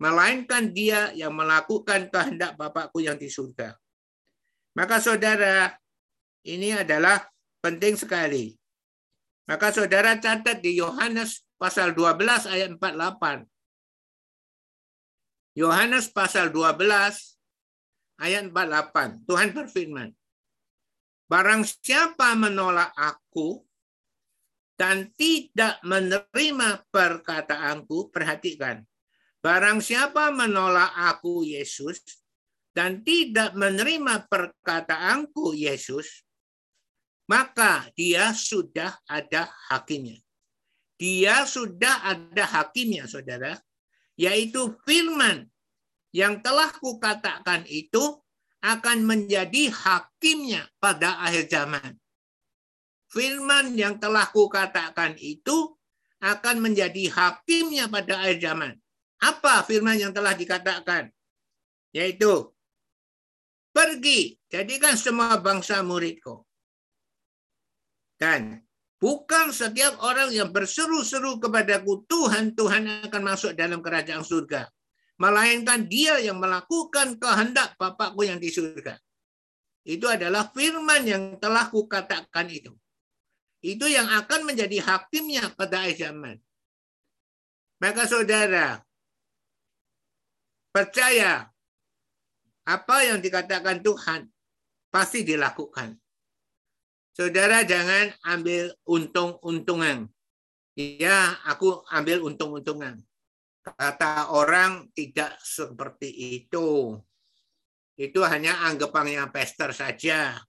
Melainkan dia yang melakukan kehendak Bapakku yang di. Maka saudara, ini adalah penting sekali. Maka saudara catat di Yohanes pasal 12 ayat 48. Yohanes pasal 12 ayat 48. Tuhan berfirman, Barang siapa menolak aku dan tidak menerima perkataanku, perhatikan. Barang siapa menolak aku, Yesus, dan tidak menerima perkataanku, Yesus, maka dia sudah ada hakimnya. Dia sudah ada hakimnya, saudara, yaitu firman yang telah kukatakan itu akan menjadi hakimnya pada akhir zaman. Firman yang telah kukatakan itu akan menjadi hakimnya pada akhir zaman. Apa firman yang telah dikatakan? Yaitu, pergi, jadikan semua bangsa muridku. Dan bukan setiap orang yang berseru-seru kepadaku, Tuhan, Tuhan akan masuk dalam kerajaan surga melainkan dia yang melakukan kehendak Bapakku yang di surga. Itu adalah firman yang telah kukatakan itu. Itu yang akan menjadi hakimnya pada akhir zaman. Maka saudara percaya apa yang dikatakan Tuhan pasti dilakukan. Saudara jangan ambil untung-untungan. Ya, aku ambil untung-untungan. Kata orang tidak seperti itu. Itu hanya anggapannya pastor saja.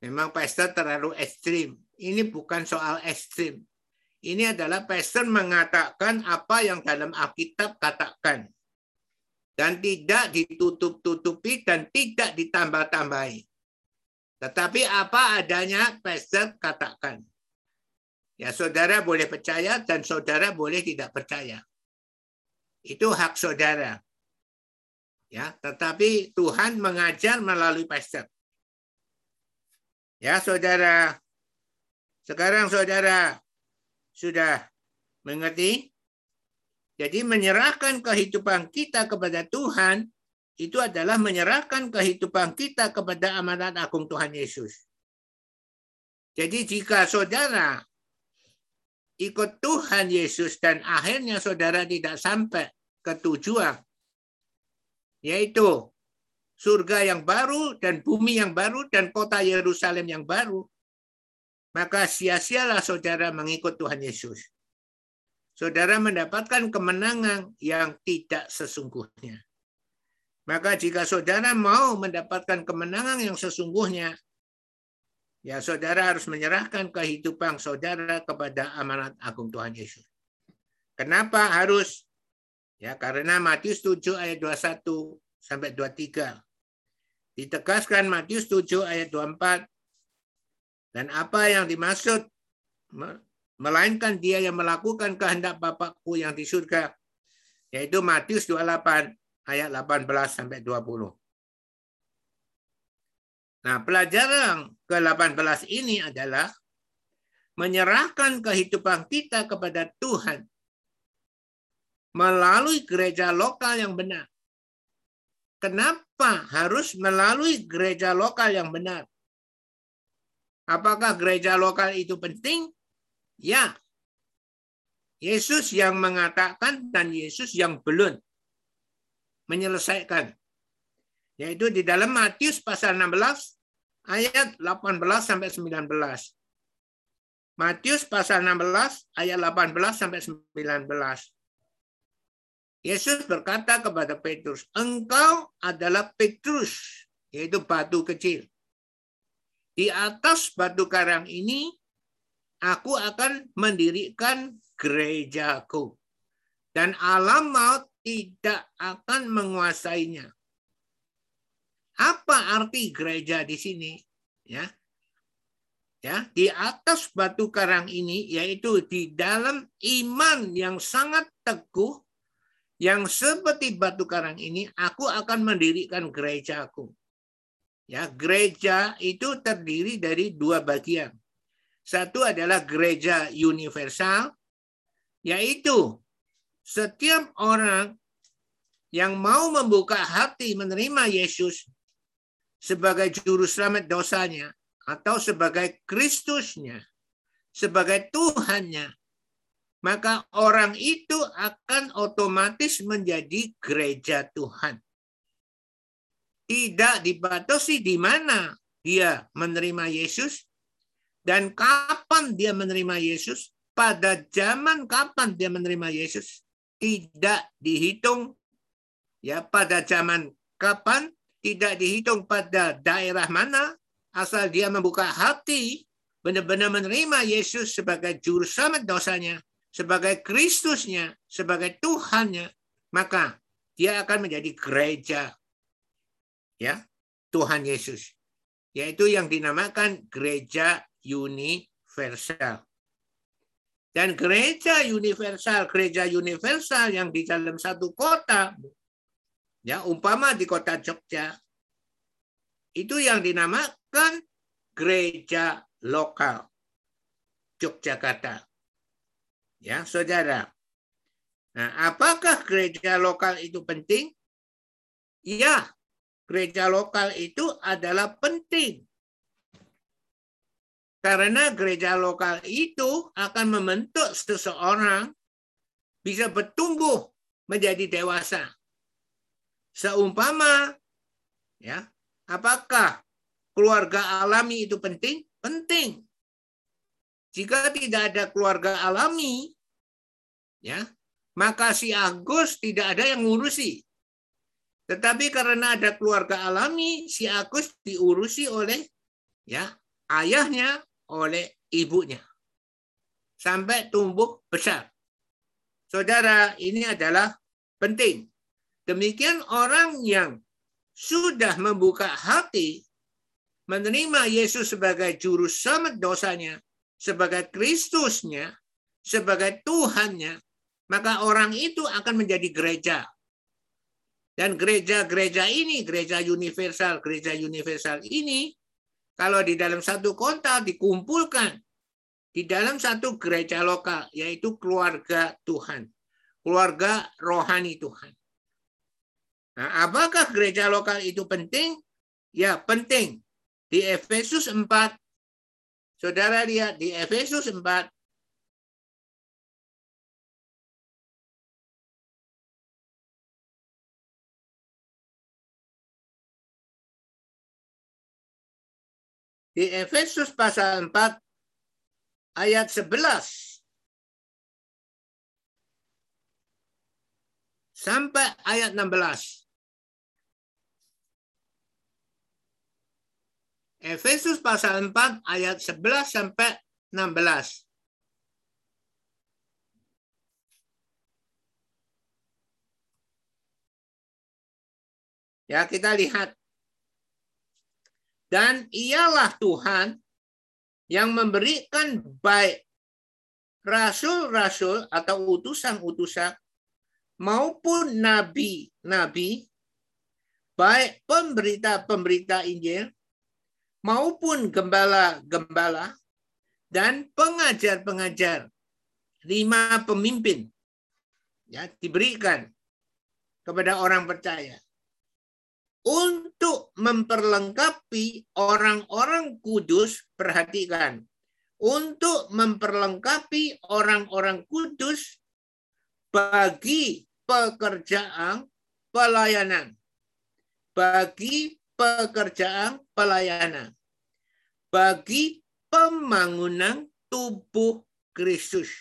Memang pastor terlalu ekstrim. Ini bukan soal ekstrim. Ini adalah pastor mengatakan apa yang dalam Alkitab katakan. Dan tidak ditutup-tutupi dan tidak ditambah-tambahi. Tetapi apa adanya pastor katakan. Ya saudara boleh percaya dan saudara boleh tidak percaya. Itu hak saudara. Ya, tetapi Tuhan mengajar melalui pastor. Ya, saudara. Sekarang saudara sudah mengerti? Jadi menyerahkan kehidupan kita kepada Tuhan itu adalah menyerahkan kehidupan kita kepada amanat agung Tuhan Yesus. Jadi jika saudara ikut Tuhan Yesus dan akhirnya saudara tidak sampai ke tujuan, yaitu surga yang baru dan bumi yang baru dan kota Yerusalem yang baru, maka sia-sialah saudara mengikut Tuhan Yesus. Saudara mendapatkan kemenangan yang tidak sesungguhnya. Maka jika saudara mau mendapatkan kemenangan yang sesungguhnya, ya saudara harus menyerahkan kehidupan saudara kepada amanat agung Tuhan Yesus. Kenapa harus? Ya, karena Matius 7 ayat 21 sampai 23. Ditegaskan Matius 7 ayat 24 dan apa yang dimaksud melainkan dia yang melakukan kehendak Bapakku yang di surga yaitu Matius 28 ayat 18 sampai 20. Nah, pelajaran ke-18 ini adalah menyerahkan kehidupan kita kepada Tuhan melalui gereja lokal yang benar. Kenapa harus melalui gereja lokal yang benar? Apakah gereja lokal itu penting? Ya. Yesus yang mengatakan dan Yesus yang belum menyelesaikan. Yaitu di dalam Matius pasal 16 ayat 18 sampai 19. Matius pasal 16 ayat 18 sampai 19. Yesus berkata kepada Petrus, "Engkau adalah Petrus, yaitu batu kecil. Di atas batu karang ini aku akan mendirikan gerejaku. Dan alam maut tidak akan menguasainya. Apa arti gereja di sini? Ya, ya di atas batu karang ini yaitu di dalam iman yang sangat teguh yang seperti batu karang ini aku akan mendirikan gerejaku ya gereja itu terdiri dari dua bagian satu adalah gereja universal yaitu setiap orang yang mau membuka hati menerima Yesus sebagai juru selamat dosanya atau sebagai Kristusnya, sebagai Tuhannya, maka orang itu akan otomatis menjadi gereja Tuhan. Tidak dibatasi di mana dia menerima Yesus dan kapan dia menerima Yesus, pada zaman kapan dia menerima Yesus tidak dihitung. Ya pada zaman kapan tidak dihitung pada daerah mana asal dia membuka hati benar-benar menerima Yesus sebagai juru selamat dosanya sebagai Kristusnya sebagai Tuhannya maka dia akan menjadi gereja. Ya Tuhan Yesus. Yaitu yang dinamakan gereja universal dan gereja universal, gereja universal yang di dalam satu kota, ya umpama di kota Jogja, itu yang dinamakan gereja lokal Yogyakarta. Ya, saudara. Nah, apakah gereja lokal itu penting? Iya, gereja lokal itu adalah penting. Karena gereja lokal itu akan membentuk seseorang bisa bertumbuh menjadi dewasa. Seumpama ya, apakah keluarga alami itu penting? Penting. Jika tidak ada keluarga alami, ya, maka si Agus tidak ada yang ngurusi. Tetapi karena ada keluarga alami, si Agus diurusi oleh ya ayahnya, oleh ibunya. Sampai tumbuh besar. Saudara, ini adalah penting. Demikian orang yang sudah membuka hati menerima Yesus sebagai juru selamat dosanya, sebagai Kristusnya, sebagai Tuhannya, maka orang itu akan menjadi gereja. Dan gereja-gereja ini, gereja universal, gereja universal ini, kalau di dalam satu kota dikumpulkan di dalam satu gereja lokal, yaitu keluarga Tuhan, keluarga rohani Tuhan. Nah, apakah gereja lokal itu penting? Ya, penting. Di Efesus 4, saudara lihat di Efesus 4, Di Efesus pasal 4 ayat 11 sampai ayat 16. Efesus pasal 4 ayat 11 sampai 16. Ya, kita lihat dan ialah Tuhan yang memberikan baik rasul-rasul atau utusan-utusan maupun nabi-nabi, baik pemberita-pemberita Injil maupun gembala-gembala dan pengajar-pengajar, lima pemimpin ya diberikan kepada orang percaya untuk memperlengkapi orang-orang kudus, perhatikan, untuk memperlengkapi orang-orang kudus bagi pekerjaan pelayanan. Bagi pekerjaan pelayanan. Bagi pembangunan tubuh Kristus.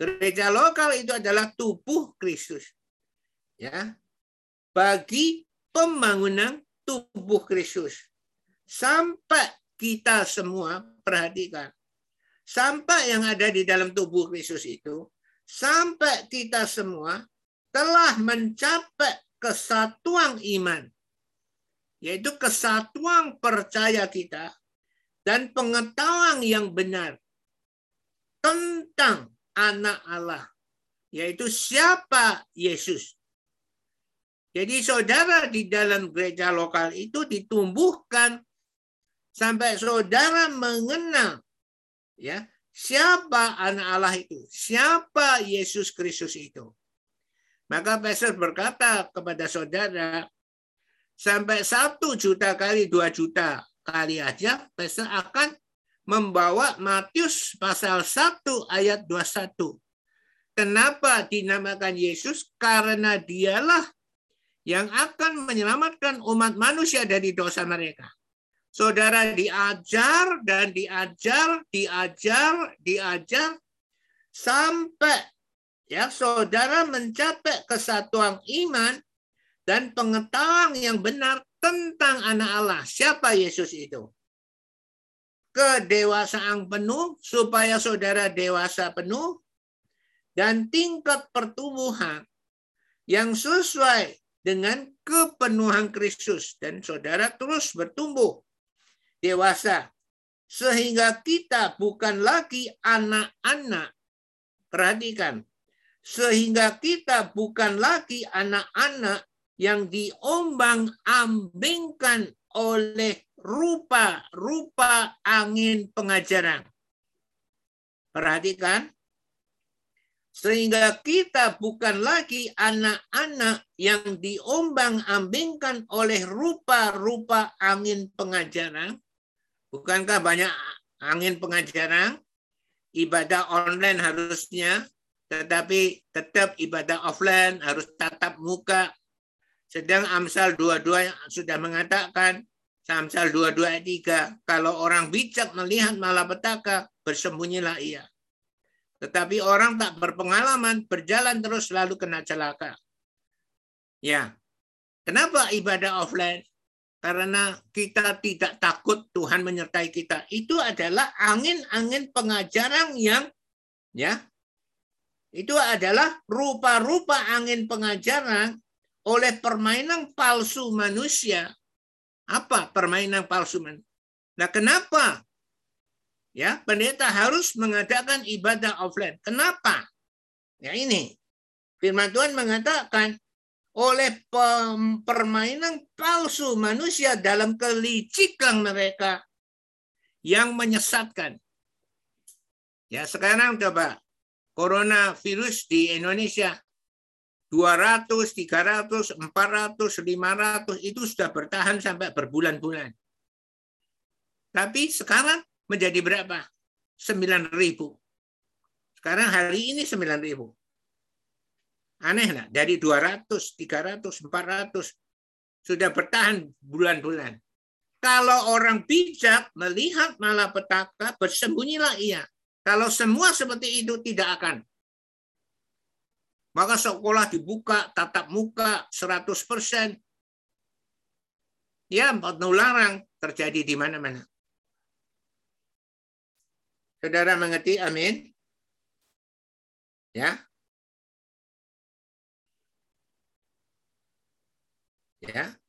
Gereja lokal itu adalah tubuh Kristus. Ya. Bagi pembangunan tubuh Kristus. Sampai kita semua perhatikan. Sampai yang ada di dalam tubuh Kristus itu, sampai kita semua telah mencapai kesatuan iman. Yaitu kesatuan percaya kita dan pengetahuan yang benar tentang anak Allah. Yaitu siapa Yesus. Jadi saudara di dalam gereja lokal itu ditumbuhkan sampai saudara mengenal ya siapa anak Allah itu, siapa Yesus Kristus itu. Maka Petrus berkata kepada saudara, sampai satu juta kali dua juta kali aja Petrus akan membawa Matius pasal 1 ayat 21. Kenapa dinamakan Yesus? Karena dialah yang akan menyelamatkan umat manusia dari dosa mereka. Saudara diajar dan diajar, diajar, diajar sampai ya saudara mencapai kesatuan iman dan pengetahuan yang benar tentang anak Allah. Siapa Yesus itu? Kedewasaan penuh supaya saudara dewasa penuh dan tingkat pertumbuhan yang sesuai dengan kepenuhan Kristus dan saudara terus bertumbuh dewasa sehingga kita bukan lagi anak-anak perhatikan sehingga kita bukan lagi anak-anak yang diombang-ambingkan oleh rupa-rupa angin pengajaran. Perhatikan, sehingga kita bukan lagi anak-anak yang diombang-ambingkan oleh rupa-rupa angin pengajaran. Bukankah banyak angin pengajaran? Ibadah online harusnya tetapi tetap ibadah offline harus tatap muka. Sedang Amsal 22 sudah mengatakan, Amsal 22 ayat 3, kalau orang bijak melihat malapetaka, bersembunyilah ia. Tetapi orang tak berpengalaman, berjalan terus lalu kena celaka. Ya, kenapa ibadah offline? Karena kita tidak takut Tuhan menyertai kita. Itu adalah angin-angin pengajaran yang ya itu adalah rupa-rupa angin pengajaran oleh permainan palsu manusia. Apa permainan palsu manusia? Nah, kenapa? Ya, pendeta harus mengadakan ibadah offline. Kenapa? Ya ini. Firman Tuhan mengatakan oleh permainan palsu manusia dalam kelicikan mereka yang menyesatkan. Ya, sekarang coba coronavirus di Indonesia 200, 300, 400, 500 itu sudah bertahan sampai berbulan-bulan. Tapi sekarang menjadi berapa? 9.000. Sekarang hari ini 9.000. Aneh lah, dari 200, 300, 400 sudah bertahan bulan-bulan. Kalau orang bijak melihat malapetaka, bersembunyilah ia. Kalau semua seperti itu tidak akan. Maka sekolah dibuka, tatap muka 100%. Ya, penularan terjadi di mana-mana. Saudara mengerti? Amin. Ya. Ya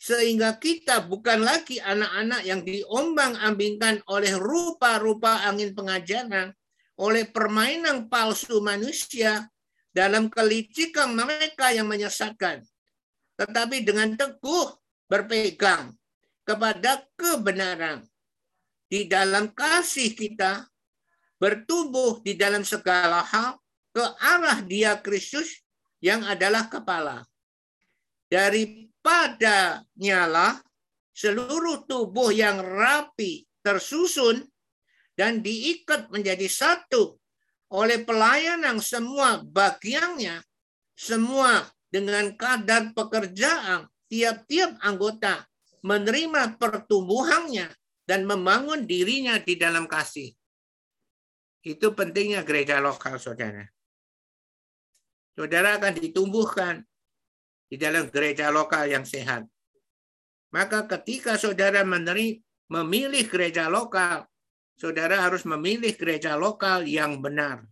sehingga kita bukan lagi anak-anak yang diombang-ambingkan oleh rupa-rupa angin pengajaran, oleh permainan palsu manusia dalam kelicikan mereka yang menyesatkan. Tetapi dengan teguh berpegang kepada kebenaran. Di dalam kasih kita bertumbuh di dalam segala hal ke arah dia Kristus yang adalah kepala. Dari pada nyala seluruh tubuh yang rapi tersusun dan diikat menjadi satu oleh pelayanan semua bagiannya, semua dengan kadar pekerjaan tiap-tiap anggota menerima pertumbuhannya dan membangun dirinya di dalam kasih. Itu pentingnya gereja lokal, saudara. Saudara akan ditumbuhkan di dalam gereja lokal yang sehat. Maka ketika saudara meneri, memilih gereja lokal, saudara harus memilih gereja lokal yang benar.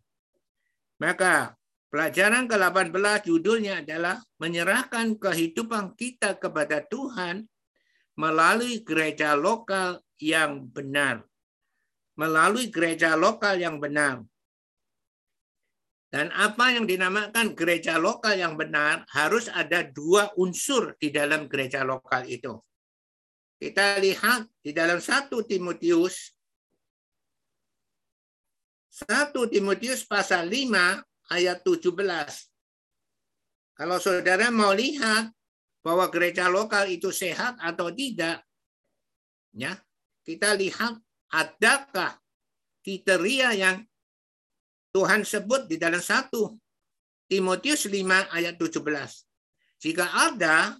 Maka pelajaran ke-18 judulnya adalah menyerahkan kehidupan kita kepada Tuhan melalui gereja lokal yang benar. Melalui gereja lokal yang benar. Dan apa yang dinamakan gereja lokal yang benar harus ada dua unsur di dalam gereja lokal itu. Kita lihat di dalam satu Timotius 1 Timotius pasal 5 ayat 17. Kalau saudara mau lihat bahwa gereja lokal itu sehat atau tidak, ya, kita lihat adakah kriteria yang Tuhan sebut di dalam satu Timotius 5 ayat 17. Jika ada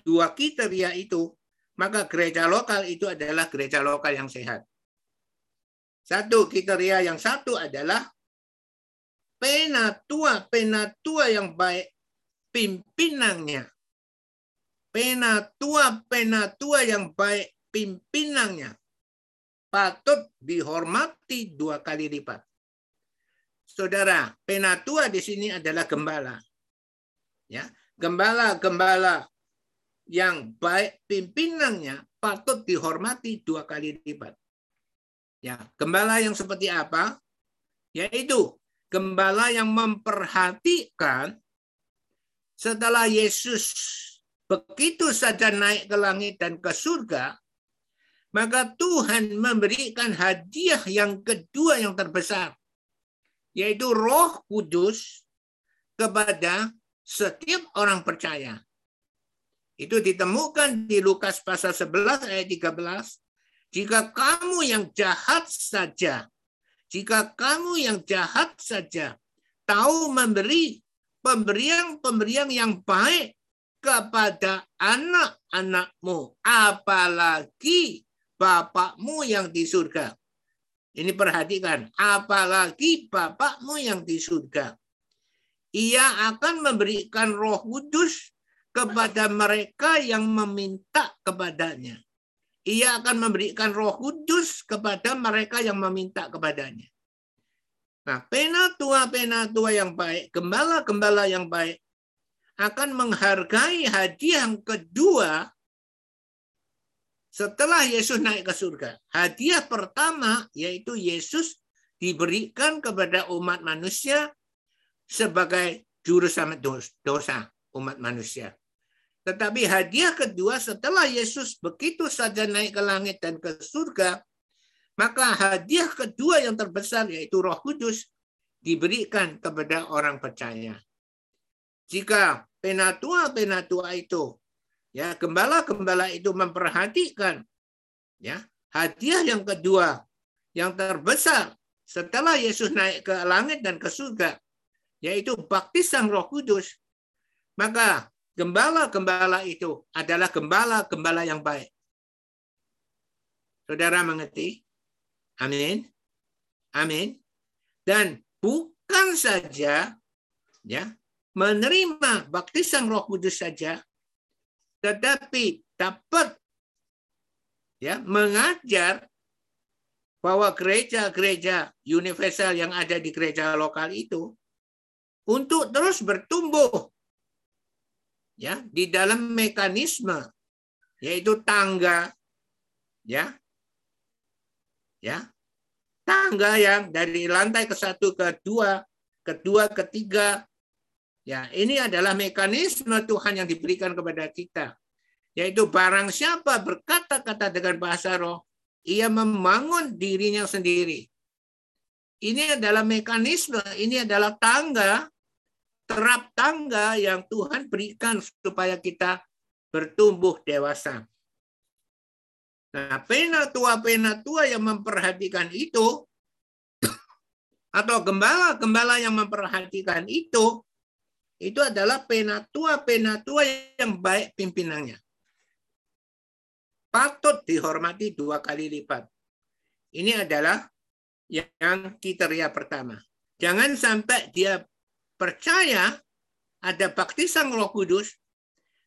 dua kriteria itu, maka gereja lokal itu adalah gereja lokal yang sehat. Satu kriteria yang satu adalah penatua, penatua yang baik pimpinannya. Penatua, penatua yang baik pimpinannya patut dihormati dua kali lipat. Saudara, penatua di sini adalah gembala. Ya, gembala-gembala yang baik pimpinannya patut dihormati dua kali lipat. Ya, gembala yang seperti apa? Yaitu gembala yang memperhatikan setelah Yesus begitu saja naik ke langit dan ke surga, maka Tuhan memberikan hadiah yang kedua yang terbesar yaitu Roh Kudus kepada setiap orang percaya. Itu ditemukan di Lukas pasal 11 ayat 13. Jika kamu yang jahat saja, jika kamu yang jahat saja tahu memberi pemberian-pemberian yang baik kepada anak-anakmu, apalagi Bapakmu yang di surga. Ini perhatikan, apalagi Bapakmu yang di surga. Ia akan memberikan roh kudus kepada mereka yang meminta kepadanya. Ia akan memberikan roh kudus kepada mereka yang meminta kepadanya. Nah, penatua-penatua yang baik, gembala-gembala yang baik, akan menghargai hadiah yang kedua setelah Yesus naik ke surga. Hadiah pertama yaitu Yesus diberikan kepada umat manusia sebagai juru selamat dosa umat manusia. Tetapi hadiah kedua setelah Yesus begitu saja naik ke langit dan ke surga, maka hadiah kedua yang terbesar yaitu Roh Kudus diberikan kepada orang percaya. Jika penatua-penatua itu ya gembala-gembala itu memperhatikan ya hadiah yang kedua yang terbesar setelah Yesus naik ke langit dan ke surga yaitu baptisan Roh Kudus maka gembala-gembala itu adalah gembala-gembala yang baik. Saudara mengerti? Amin. Amin. Dan bukan saja ya menerima baptisan Roh Kudus saja, tetapi dapat ya mengajar bahwa gereja-gereja universal yang ada di gereja lokal itu untuk terus bertumbuh ya di dalam mekanisme yaitu tangga ya ya tangga yang dari lantai ke satu ke dua kedua ketiga ya ini adalah mekanisme Tuhan yang diberikan kepada kita yaitu barang siapa berkata-kata dengan bahasa roh ia membangun dirinya sendiri. Ini adalah mekanisme ini adalah tangga terap tangga yang Tuhan berikan supaya kita bertumbuh dewasa. Nah, penatua-penatua yang memperhatikan itu, [COUGHS] atau gembala-gembala yang memperhatikan itu, itu adalah penatua-penatua yang baik pimpinannya. Patut dihormati dua kali lipat. Ini adalah yang kriteria pertama. Jangan sampai dia percaya ada baptisan roh kudus,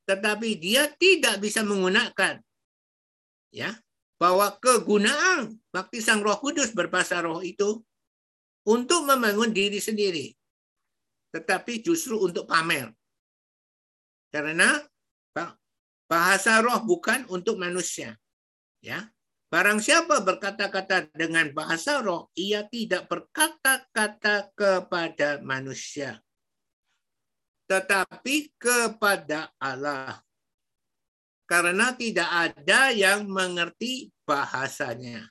tetapi dia tidak bisa menggunakan ya bahwa kegunaan baptisan Roh Kudus berbahasa roh itu untuk membangun diri sendiri. Tetapi justru untuk pamer. Karena bahasa roh bukan untuk manusia. Ya. Barang siapa berkata-kata dengan bahasa roh, ia tidak berkata-kata kepada manusia. Tetapi kepada Allah karena tidak ada yang mengerti bahasanya.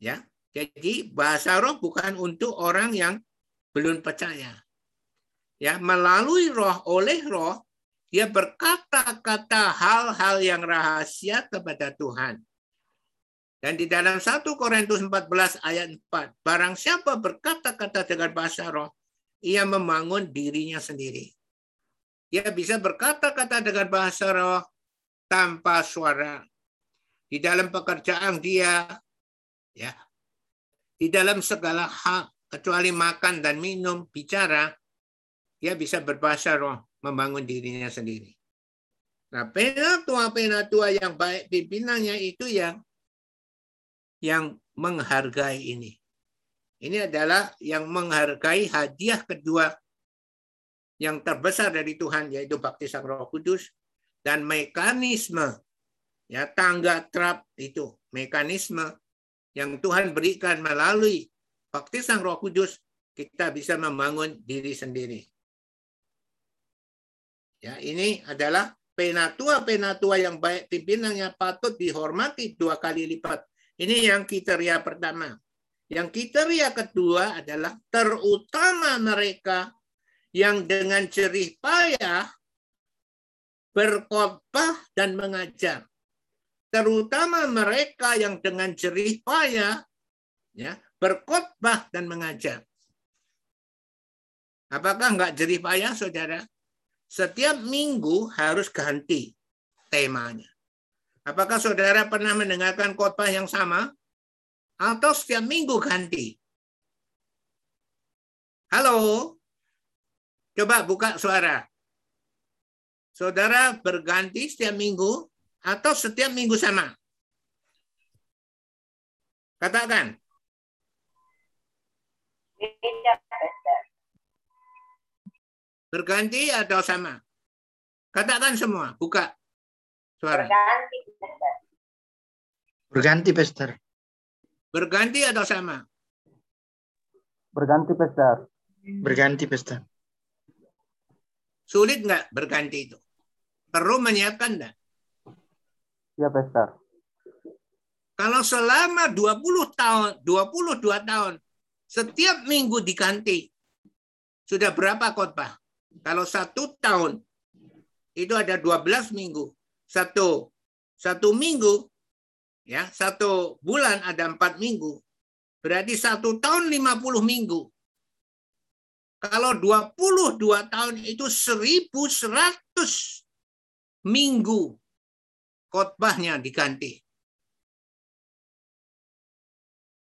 Ya. Jadi bahasa roh bukan untuk orang yang belum percaya. Ya, melalui roh oleh roh dia berkata-kata hal-hal yang rahasia kepada Tuhan. Dan di dalam 1 Korintus 14 ayat 4, barang siapa berkata-kata dengan bahasa roh, ia membangun dirinya sendiri. Dia bisa berkata-kata dengan bahasa roh tanpa suara. Di dalam pekerjaan dia, ya, di dalam segala hal kecuali makan dan minum, bicara, dia bisa berbahasa roh, membangun dirinya sendiri. Nah, penatua-penatua yang baik pimpinannya itu yang yang menghargai ini. Ini adalah yang menghargai hadiah kedua yang terbesar dari Tuhan yaitu baptisan Roh Kudus dan mekanisme ya tangga trap itu mekanisme yang Tuhan berikan melalui baptisan Roh Kudus kita bisa membangun diri sendiri. Ya, ini adalah penatua-penatua yang baik pimpinannya patut dihormati dua kali lipat. Ini yang kriteria pertama. Yang kriteria kedua adalah terutama mereka yang dengan jerih payah berkhotbah dan mengajar. Terutama mereka yang dengan jerih payah ya, berkhotbah dan mengajar. Apakah nggak jerih payah, saudara? Setiap minggu harus ganti temanya. Apakah saudara pernah mendengarkan khotbah yang sama? Atau setiap minggu ganti? Halo? Coba buka suara. Saudara berganti setiap minggu atau setiap minggu sama? Katakan. Berganti atau sama? Katakan semua, buka suara. Berganti. Berganti, Pastor. Berganti atau sama? Berganti, Pastor. Berganti, Pastor. Sulit nggak berganti itu? Perlu menyiapkan enggak? Ya, Pastor. Kalau selama 20 tahun, 22 tahun, setiap minggu diganti, sudah berapa khotbah? Kalau satu tahun, itu ada 12 minggu. Satu satu minggu, ya satu bulan ada empat minggu. Berarti satu tahun 50 minggu. Kalau 22 tahun itu 1100 minggu khotbahnya diganti.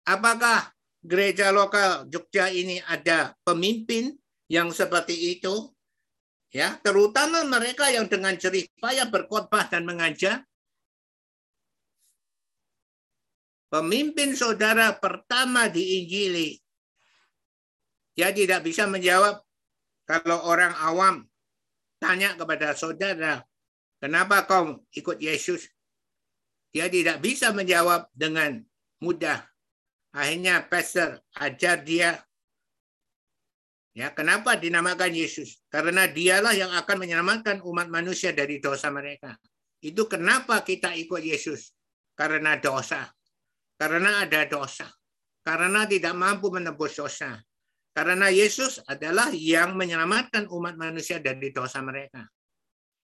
Apakah gereja lokal Jogja ini ada pemimpin yang seperti itu? Ya, terutama mereka yang dengan jerih payah berkhotbah dan mengajar. Pemimpin saudara pertama di Injili. Dia tidak bisa menjawab kalau orang awam tanya kepada saudara, kenapa kau ikut Yesus? Dia tidak bisa menjawab dengan mudah Akhirnya pastor ajar dia. Ya, kenapa dinamakan Yesus? Karena dialah yang akan menyelamatkan umat manusia dari dosa mereka. Itu kenapa kita ikut Yesus? Karena dosa. Karena ada dosa. Karena tidak mampu menebus dosa. Karena Yesus adalah yang menyelamatkan umat manusia dari dosa mereka.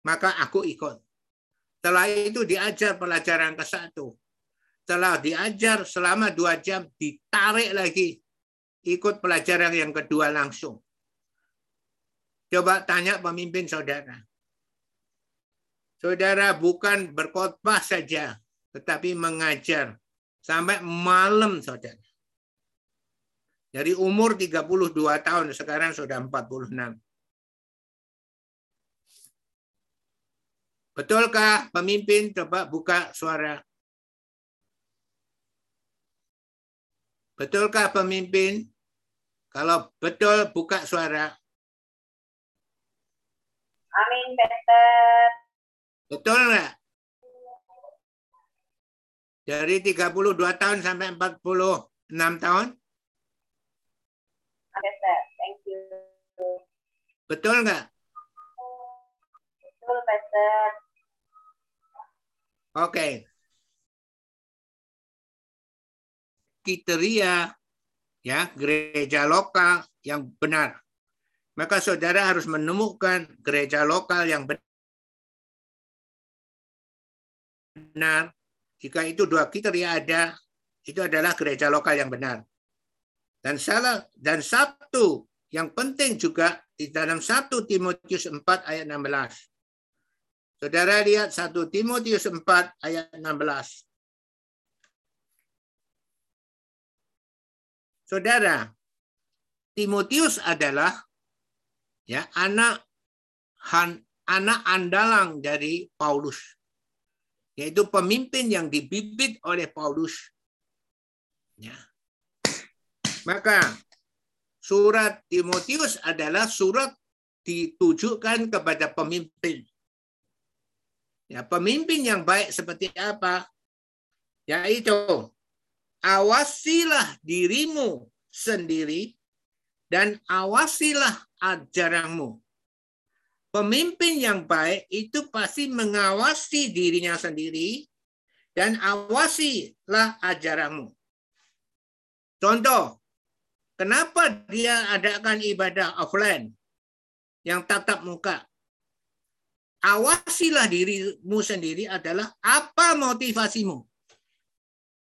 Maka aku ikut. Setelah itu diajar pelajaran ke satu setelah diajar selama dua jam, ditarik lagi ikut pelajaran yang kedua langsung. Coba tanya pemimpin saudara. Saudara bukan berkhotbah saja, tetapi mengajar sampai malam saudara. Dari umur 32 tahun, sekarang sudah 46. Betulkah pemimpin? Coba buka suara. Betulkah pemimpin? Kalau betul, buka suara. Amin, Pastor. Betul nggak? Dari 32 tahun sampai 46 tahun? Pastor, thank you. Betul nggak? Betul, Pastor. Oke. Okay. kriteria ya gereja lokal yang benar. Maka saudara harus menemukan gereja lokal yang benar. Jika itu dua kriteria ada, itu adalah gereja lokal yang benar. Dan salah dan satu yang penting juga di dalam 1 Timotius 4 ayat 16. Saudara lihat 1 Timotius 4 ayat 16. Saudara, Timotius adalah ya anak han, anak andalang dari Paulus. Yaitu pemimpin yang dibibit oleh Paulus. Ya. Maka surat Timotius adalah surat ditujukan kepada pemimpin. Ya, pemimpin yang baik seperti apa? Yaitu awasilah dirimu sendiri dan awasilah ajaranmu. Pemimpin yang baik itu pasti mengawasi dirinya sendiri dan awasilah ajaranmu. Contoh, kenapa dia adakan ibadah offline yang tatap muka? Awasilah dirimu sendiri adalah apa motivasimu.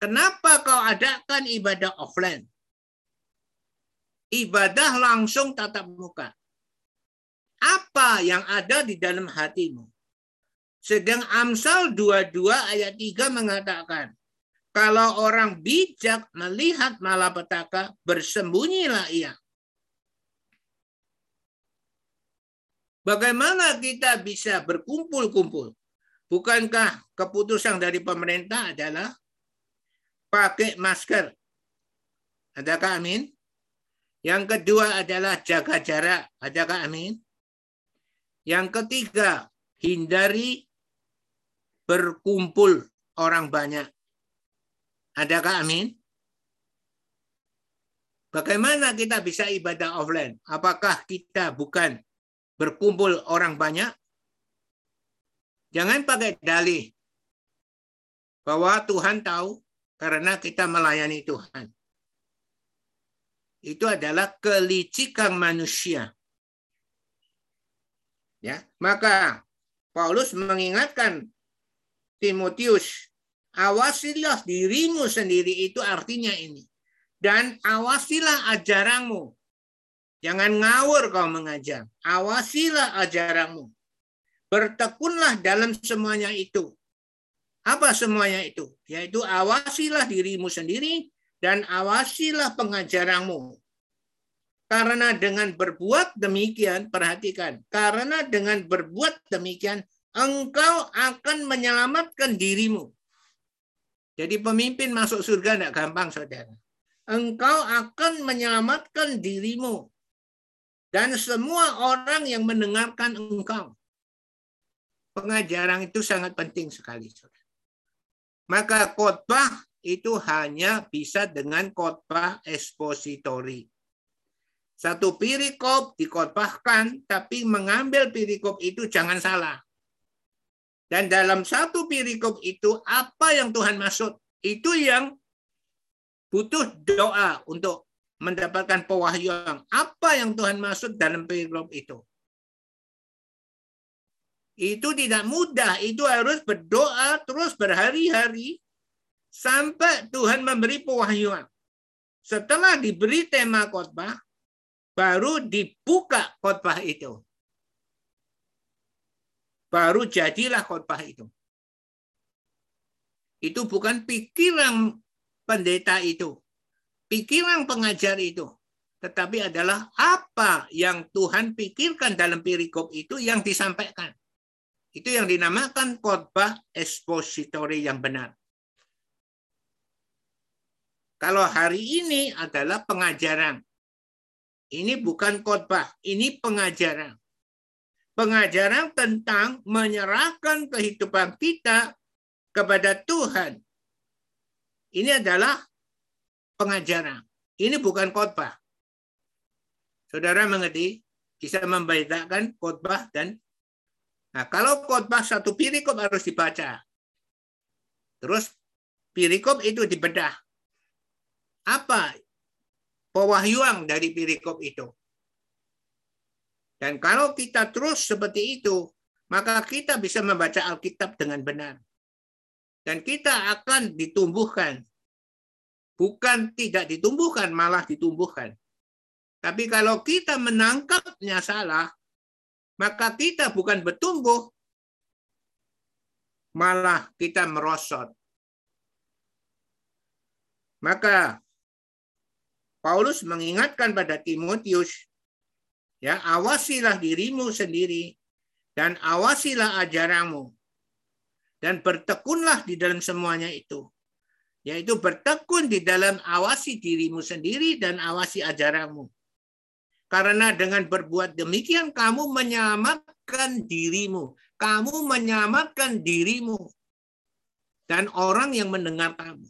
Kenapa kau adakan ibadah offline? Ibadah langsung tatap muka. apa yang ada di dalam hatimu. Sedang Amsal 22 ayat 3 mengatakan, kalau orang bijak melihat malapetaka, bersembunyilah ia. Bagaimana kita bisa berkumpul-kumpul? Bukankah keputusan dari pemerintah adalah pakai masker? Adakah amin? Yang kedua adalah jaga jarak. Adakah amin? Yang ketiga, hindari berkumpul orang banyak. Adakah amin? Bagaimana kita bisa ibadah offline? Apakah kita bukan berkumpul orang banyak? Jangan pakai dalih bahwa Tuhan tahu karena kita melayani Tuhan. Itu adalah kelicikan manusia. Ya, maka Paulus mengingatkan Timotius, awasilah dirimu sendiri itu artinya ini. Dan awasilah ajaranmu. Jangan ngawur kau mengajar. Awasilah ajaranmu. Bertekunlah dalam semuanya itu. Apa semuanya itu? Yaitu awasilah dirimu sendiri dan awasilah pengajaranmu. Karena dengan berbuat demikian, perhatikan, karena dengan berbuat demikian, engkau akan menyelamatkan dirimu. Jadi pemimpin masuk surga tidak gampang, saudara. Engkau akan menyelamatkan dirimu dan semua orang yang mendengarkan engkau. Pengajaran itu sangat penting sekali, saudara. Maka khotbah itu hanya bisa dengan khotbah ekspositori. Satu perikop dikhotbahkan, tapi mengambil perikop itu jangan salah. Dan dalam satu perikop itu apa yang Tuhan maksud? Itu yang butuh doa untuk mendapatkan pewahyuan. Apa yang Tuhan maksud dalam perikop itu? Itu tidak mudah. Itu harus berdoa terus berhari-hari sampai Tuhan memberi pewahyuan. Setelah diberi tema khotbah, baru dibuka khotbah itu baru jadilah khotbah itu. Itu bukan pikiran pendeta itu, pikiran pengajar itu, tetapi adalah apa yang Tuhan pikirkan dalam perikop itu yang disampaikan. Itu yang dinamakan khotbah ekspositori yang benar. Kalau hari ini adalah pengajaran. Ini bukan khotbah, ini pengajaran pengajaran tentang menyerahkan kehidupan kita kepada Tuhan. Ini adalah pengajaran. Ini bukan khotbah. Saudara mengerti? Bisa membedakan khotbah dan Nah, kalau khotbah satu perikop harus dibaca. Terus perikop itu dibedah. Apa pewahyuan dari perikop itu? Dan kalau kita terus seperti itu, maka kita bisa membaca Alkitab dengan benar. Dan kita akan ditumbuhkan. Bukan tidak ditumbuhkan, malah ditumbuhkan. Tapi kalau kita menangkapnya salah, maka kita bukan bertumbuh, malah kita merosot. Maka Paulus mengingatkan pada Timotius Ya, awasilah dirimu sendiri dan awasilah ajaranmu. Dan bertekunlah di dalam semuanya itu. Yaitu bertekun di dalam awasi dirimu sendiri dan awasi ajaranmu. Karena dengan berbuat demikian kamu menyelamatkan dirimu. Kamu menyelamatkan dirimu. Dan orang yang mendengar kamu.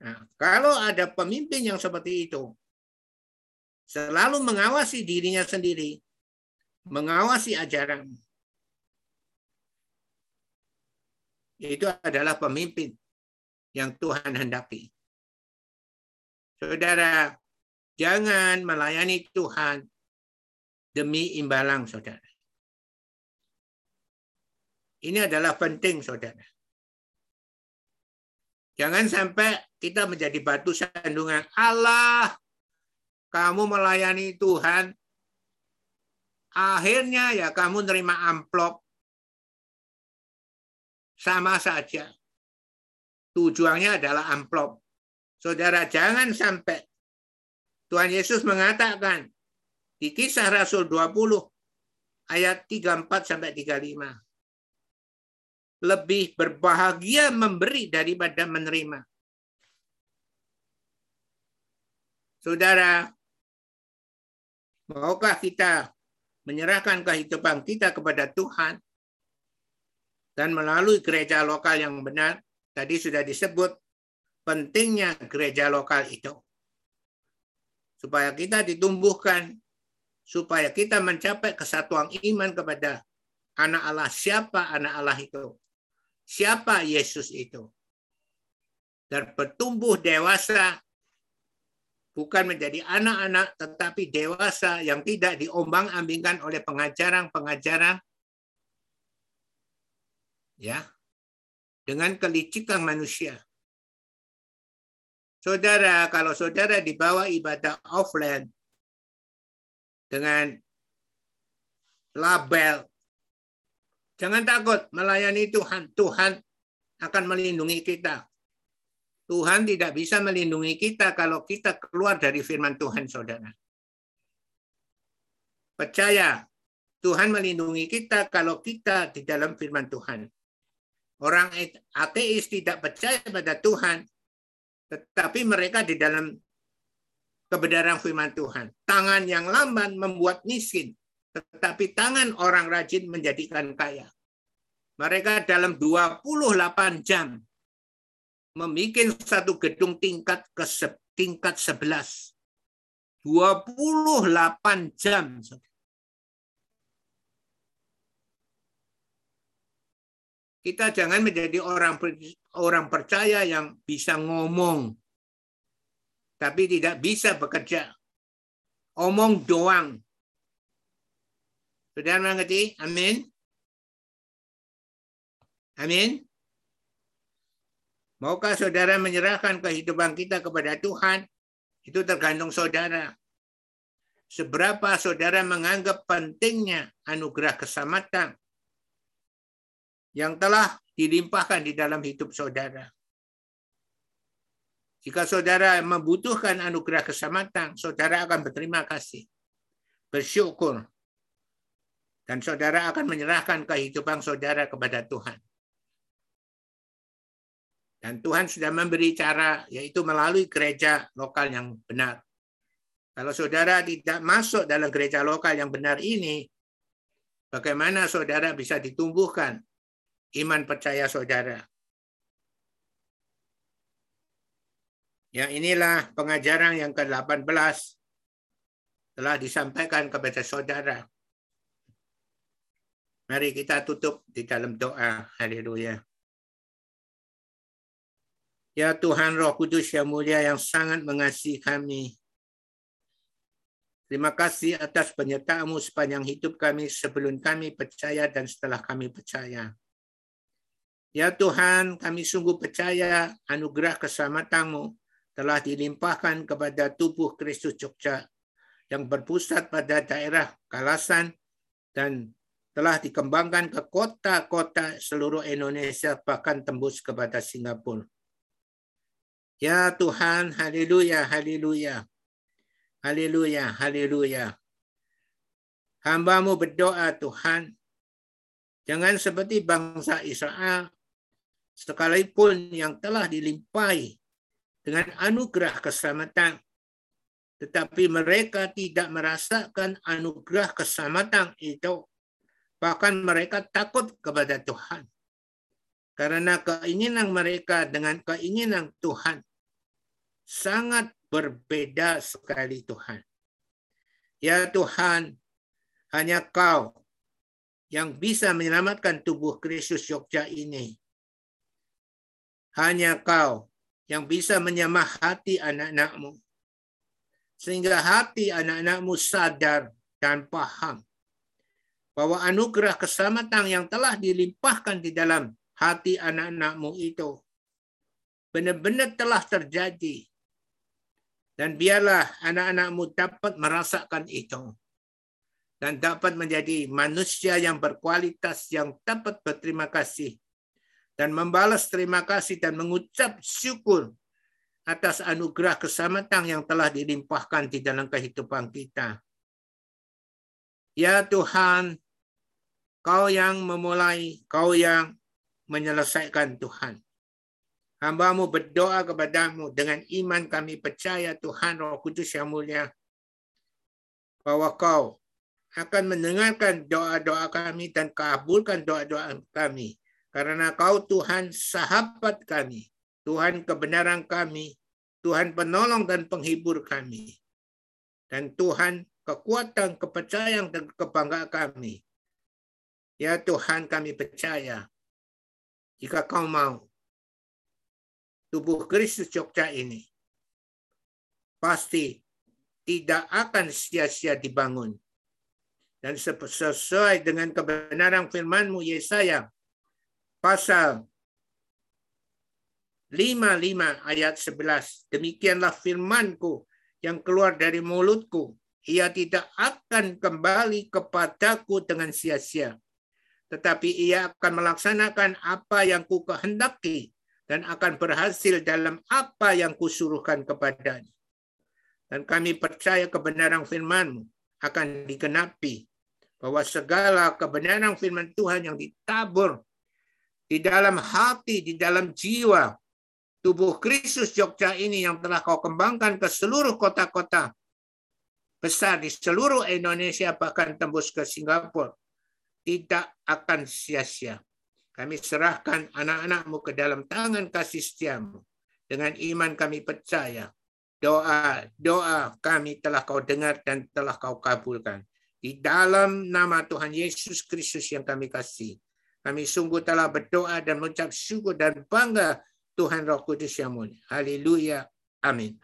Nah, kalau ada pemimpin yang seperti itu, selalu mengawasi dirinya sendiri, mengawasi ajaran. Itu adalah pemimpin yang Tuhan hendaki. Saudara, jangan melayani Tuhan demi imbalan, saudara. Ini adalah penting, saudara. Jangan sampai kita menjadi batu sandungan Allah kamu melayani Tuhan Akhirnya ya kamu nerima amplop. Sama saja. Tujuannya adalah amplop. Saudara, jangan sampai Tuhan Yesus mengatakan di kisah Rasul 20 ayat 34 sampai 35. Lebih berbahagia memberi daripada menerima. Saudara, maukah kita menyerahkan kehidupan kita kepada Tuhan dan melalui gereja lokal yang benar? Tadi sudah disebut pentingnya gereja lokal itu. Supaya kita ditumbuhkan, supaya kita mencapai kesatuan iman kepada anak Allah. Siapa anak Allah itu? Siapa Yesus itu? Dan bertumbuh dewasa bukan menjadi anak-anak tetapi dewasa yang tidak diombang-ambingkan oleh pengajaran-pengajaran ya dengan kelicikan manusia. Saudara, kalau saudara dibawa ibadah offline dengan label, jangan takut melayani Tuhan. Tuhan akan melindungi kita. Tuhan tidak bisa melindungi kita kalau kita keluar dari firman Tuhan, saudara. Percaya, Tuhan melindungi kita kalau kita di dalam firman Tuhan. Orang ateis tidak percaya pada Tuhan, tetapi mereka di dalam kebenaran firman Tuhan. Tangan yang lamban membuat miskin, tetapi tangan orang rajin menjadikan kaya. Mereka dalam 28 jam membuat satu gedung tingkat ke tingkat 11. 28 jam. Kita jangan menjadi orang orang percaya yang bisa ngomong tapi tidak bisa bekerja. Omong doang. Sudah mengerti? Amin. Amin. Maukah saudara menyerahkan kehidupan kita kepada Tuhan? Itu tergantung saudara. Seberapa saudara menganggap pentingnya anugerah keselamatan yang telah dilimpahkan di dalam hidup saudara. Jika saudara membutuhkan anugerah keselamatan, saudara akan berterima kasih, bersyukur, dan saudara akan menyerahkan kehidupan saudara kepada Tuhan. Dan Tuhan sudah memberi cara, yaitu melalui gereja lokal yang benar. Kalau saudara tidak masuk dalam gereja lokal yang benar ini, bagaimana saudara bisa ditumbuhkan iman percaya saudara? Ya inilah pengajaran yang ke-18 telah disampaikan kepada saudara. Mari kita tutup di dalam doa. Haleluya. Ya Tuhan Roh Kudus yang mulia yang sangat mengasihi kami. Terima kasih atas penyertaanmu sepanjang hidup kami sebelum kami percaya dan setelah kami percaya. Ya Tuhan, kami sungguh percaya anugerah keselamatanmu telah dilimpahkan kepada tubuh Kristus Jogja yang berpusat pada daerah Kalasan dan telah dikembangkan ke kota-kota seluruh Indonesia bahkan tembus kepada Singapura. Ya Tuhan, haleluya, haleluya. Haleluya, haleluya. Hambamu berdoa Tuhan, jangan seperti bangsa Israel, sekalipun yang telah dilimpahi dengan anugerah keselamatan, tetapi mereka tidak merasakan anugerah keselamatan itu. Bahkan mereka takut kepada Tuhan. Karena keinginan mereka dengan keinginan Tuhan sangat berbeda sekali Tuhan. Ya Tuhan, hanya Kau yang bisa menyelamatkan tubuh Kristus Yogyakarta ini. Hanya Kau yang bisa menyamah hati anak-anakmu. Sehingga hati anak-anakmu sadar dan paham bahwa anugerah keselamatan yang telah dilimpahkan di dalam hati anak-anakmu itu benar-benar telah terjadi. Dan biarlah anak-anakmu dapat merasakan itu. dan dapat menjadi manusia yang berkualitas yang dapat berterima kasih dan membalas terima kasih dan mengucap syukur atas anugerah keselamatan yang telah dilimpahkan di dalam kehidupan kita. Ya Tuhan, Kau yang memulai, Kau yang menyelesaikan Tuhan. Hambamu berdoa kepadamu dengan iman kami percaya Tuhan Roh Kudus yang mulia bahwa Kau akan mendengarkan doa-doa kami dan kabulkan doa-doa kami. Karena Kau Tuhan sahabat kami, Tuhan kebenaran kami, Tuhan penolong dan penghibur kami. Dan Tuhan kekuatan, kepercayaan, dan kebanggaan kami. Ya Tuhan kami percaya, jika kau mau, tubuh Kristus Jogja ini pasti tidak akan sia-sia dibangun. Dan sesuai dengan kebenaran firman-Mu Yesaya pasal 55 ayat 11. Demikianlah firmanku yang keluar dari mulutku. Ia tidak akan kembali kepadaku dengan sia-sia. Tetapi ia akan melaksanakan apa yang ku kehendaki dan akan berhasil dalam apa yang kusuruhkan kepadanya. Dan kami percaya kebenaran firman-Mu akan digenapi bahwa segala kebenaran firman Tuhan yang ditabur di dalam hati, di dalam jiwa, tubuh Kristus Jogja ini yang telah kau kembangkan ke seluruh kota-kota besar di seluruh Indonesia bahkan tembus ke Singapura tidak akan sia-sia. Kami serahkan anak-anakmu ke dalam tangan kasih setiamu. Dengan iman kami percaya doa-doa kami telah kau dengar dan telah kau kabulkan. Di dalam nama Tuhan Yesus Kristus yang kami kasih. Kami sungguh telah berdoa dan mengucap syukur dan bangga Tuhan Roh Kudus yang mulia. Haleluya. Amin.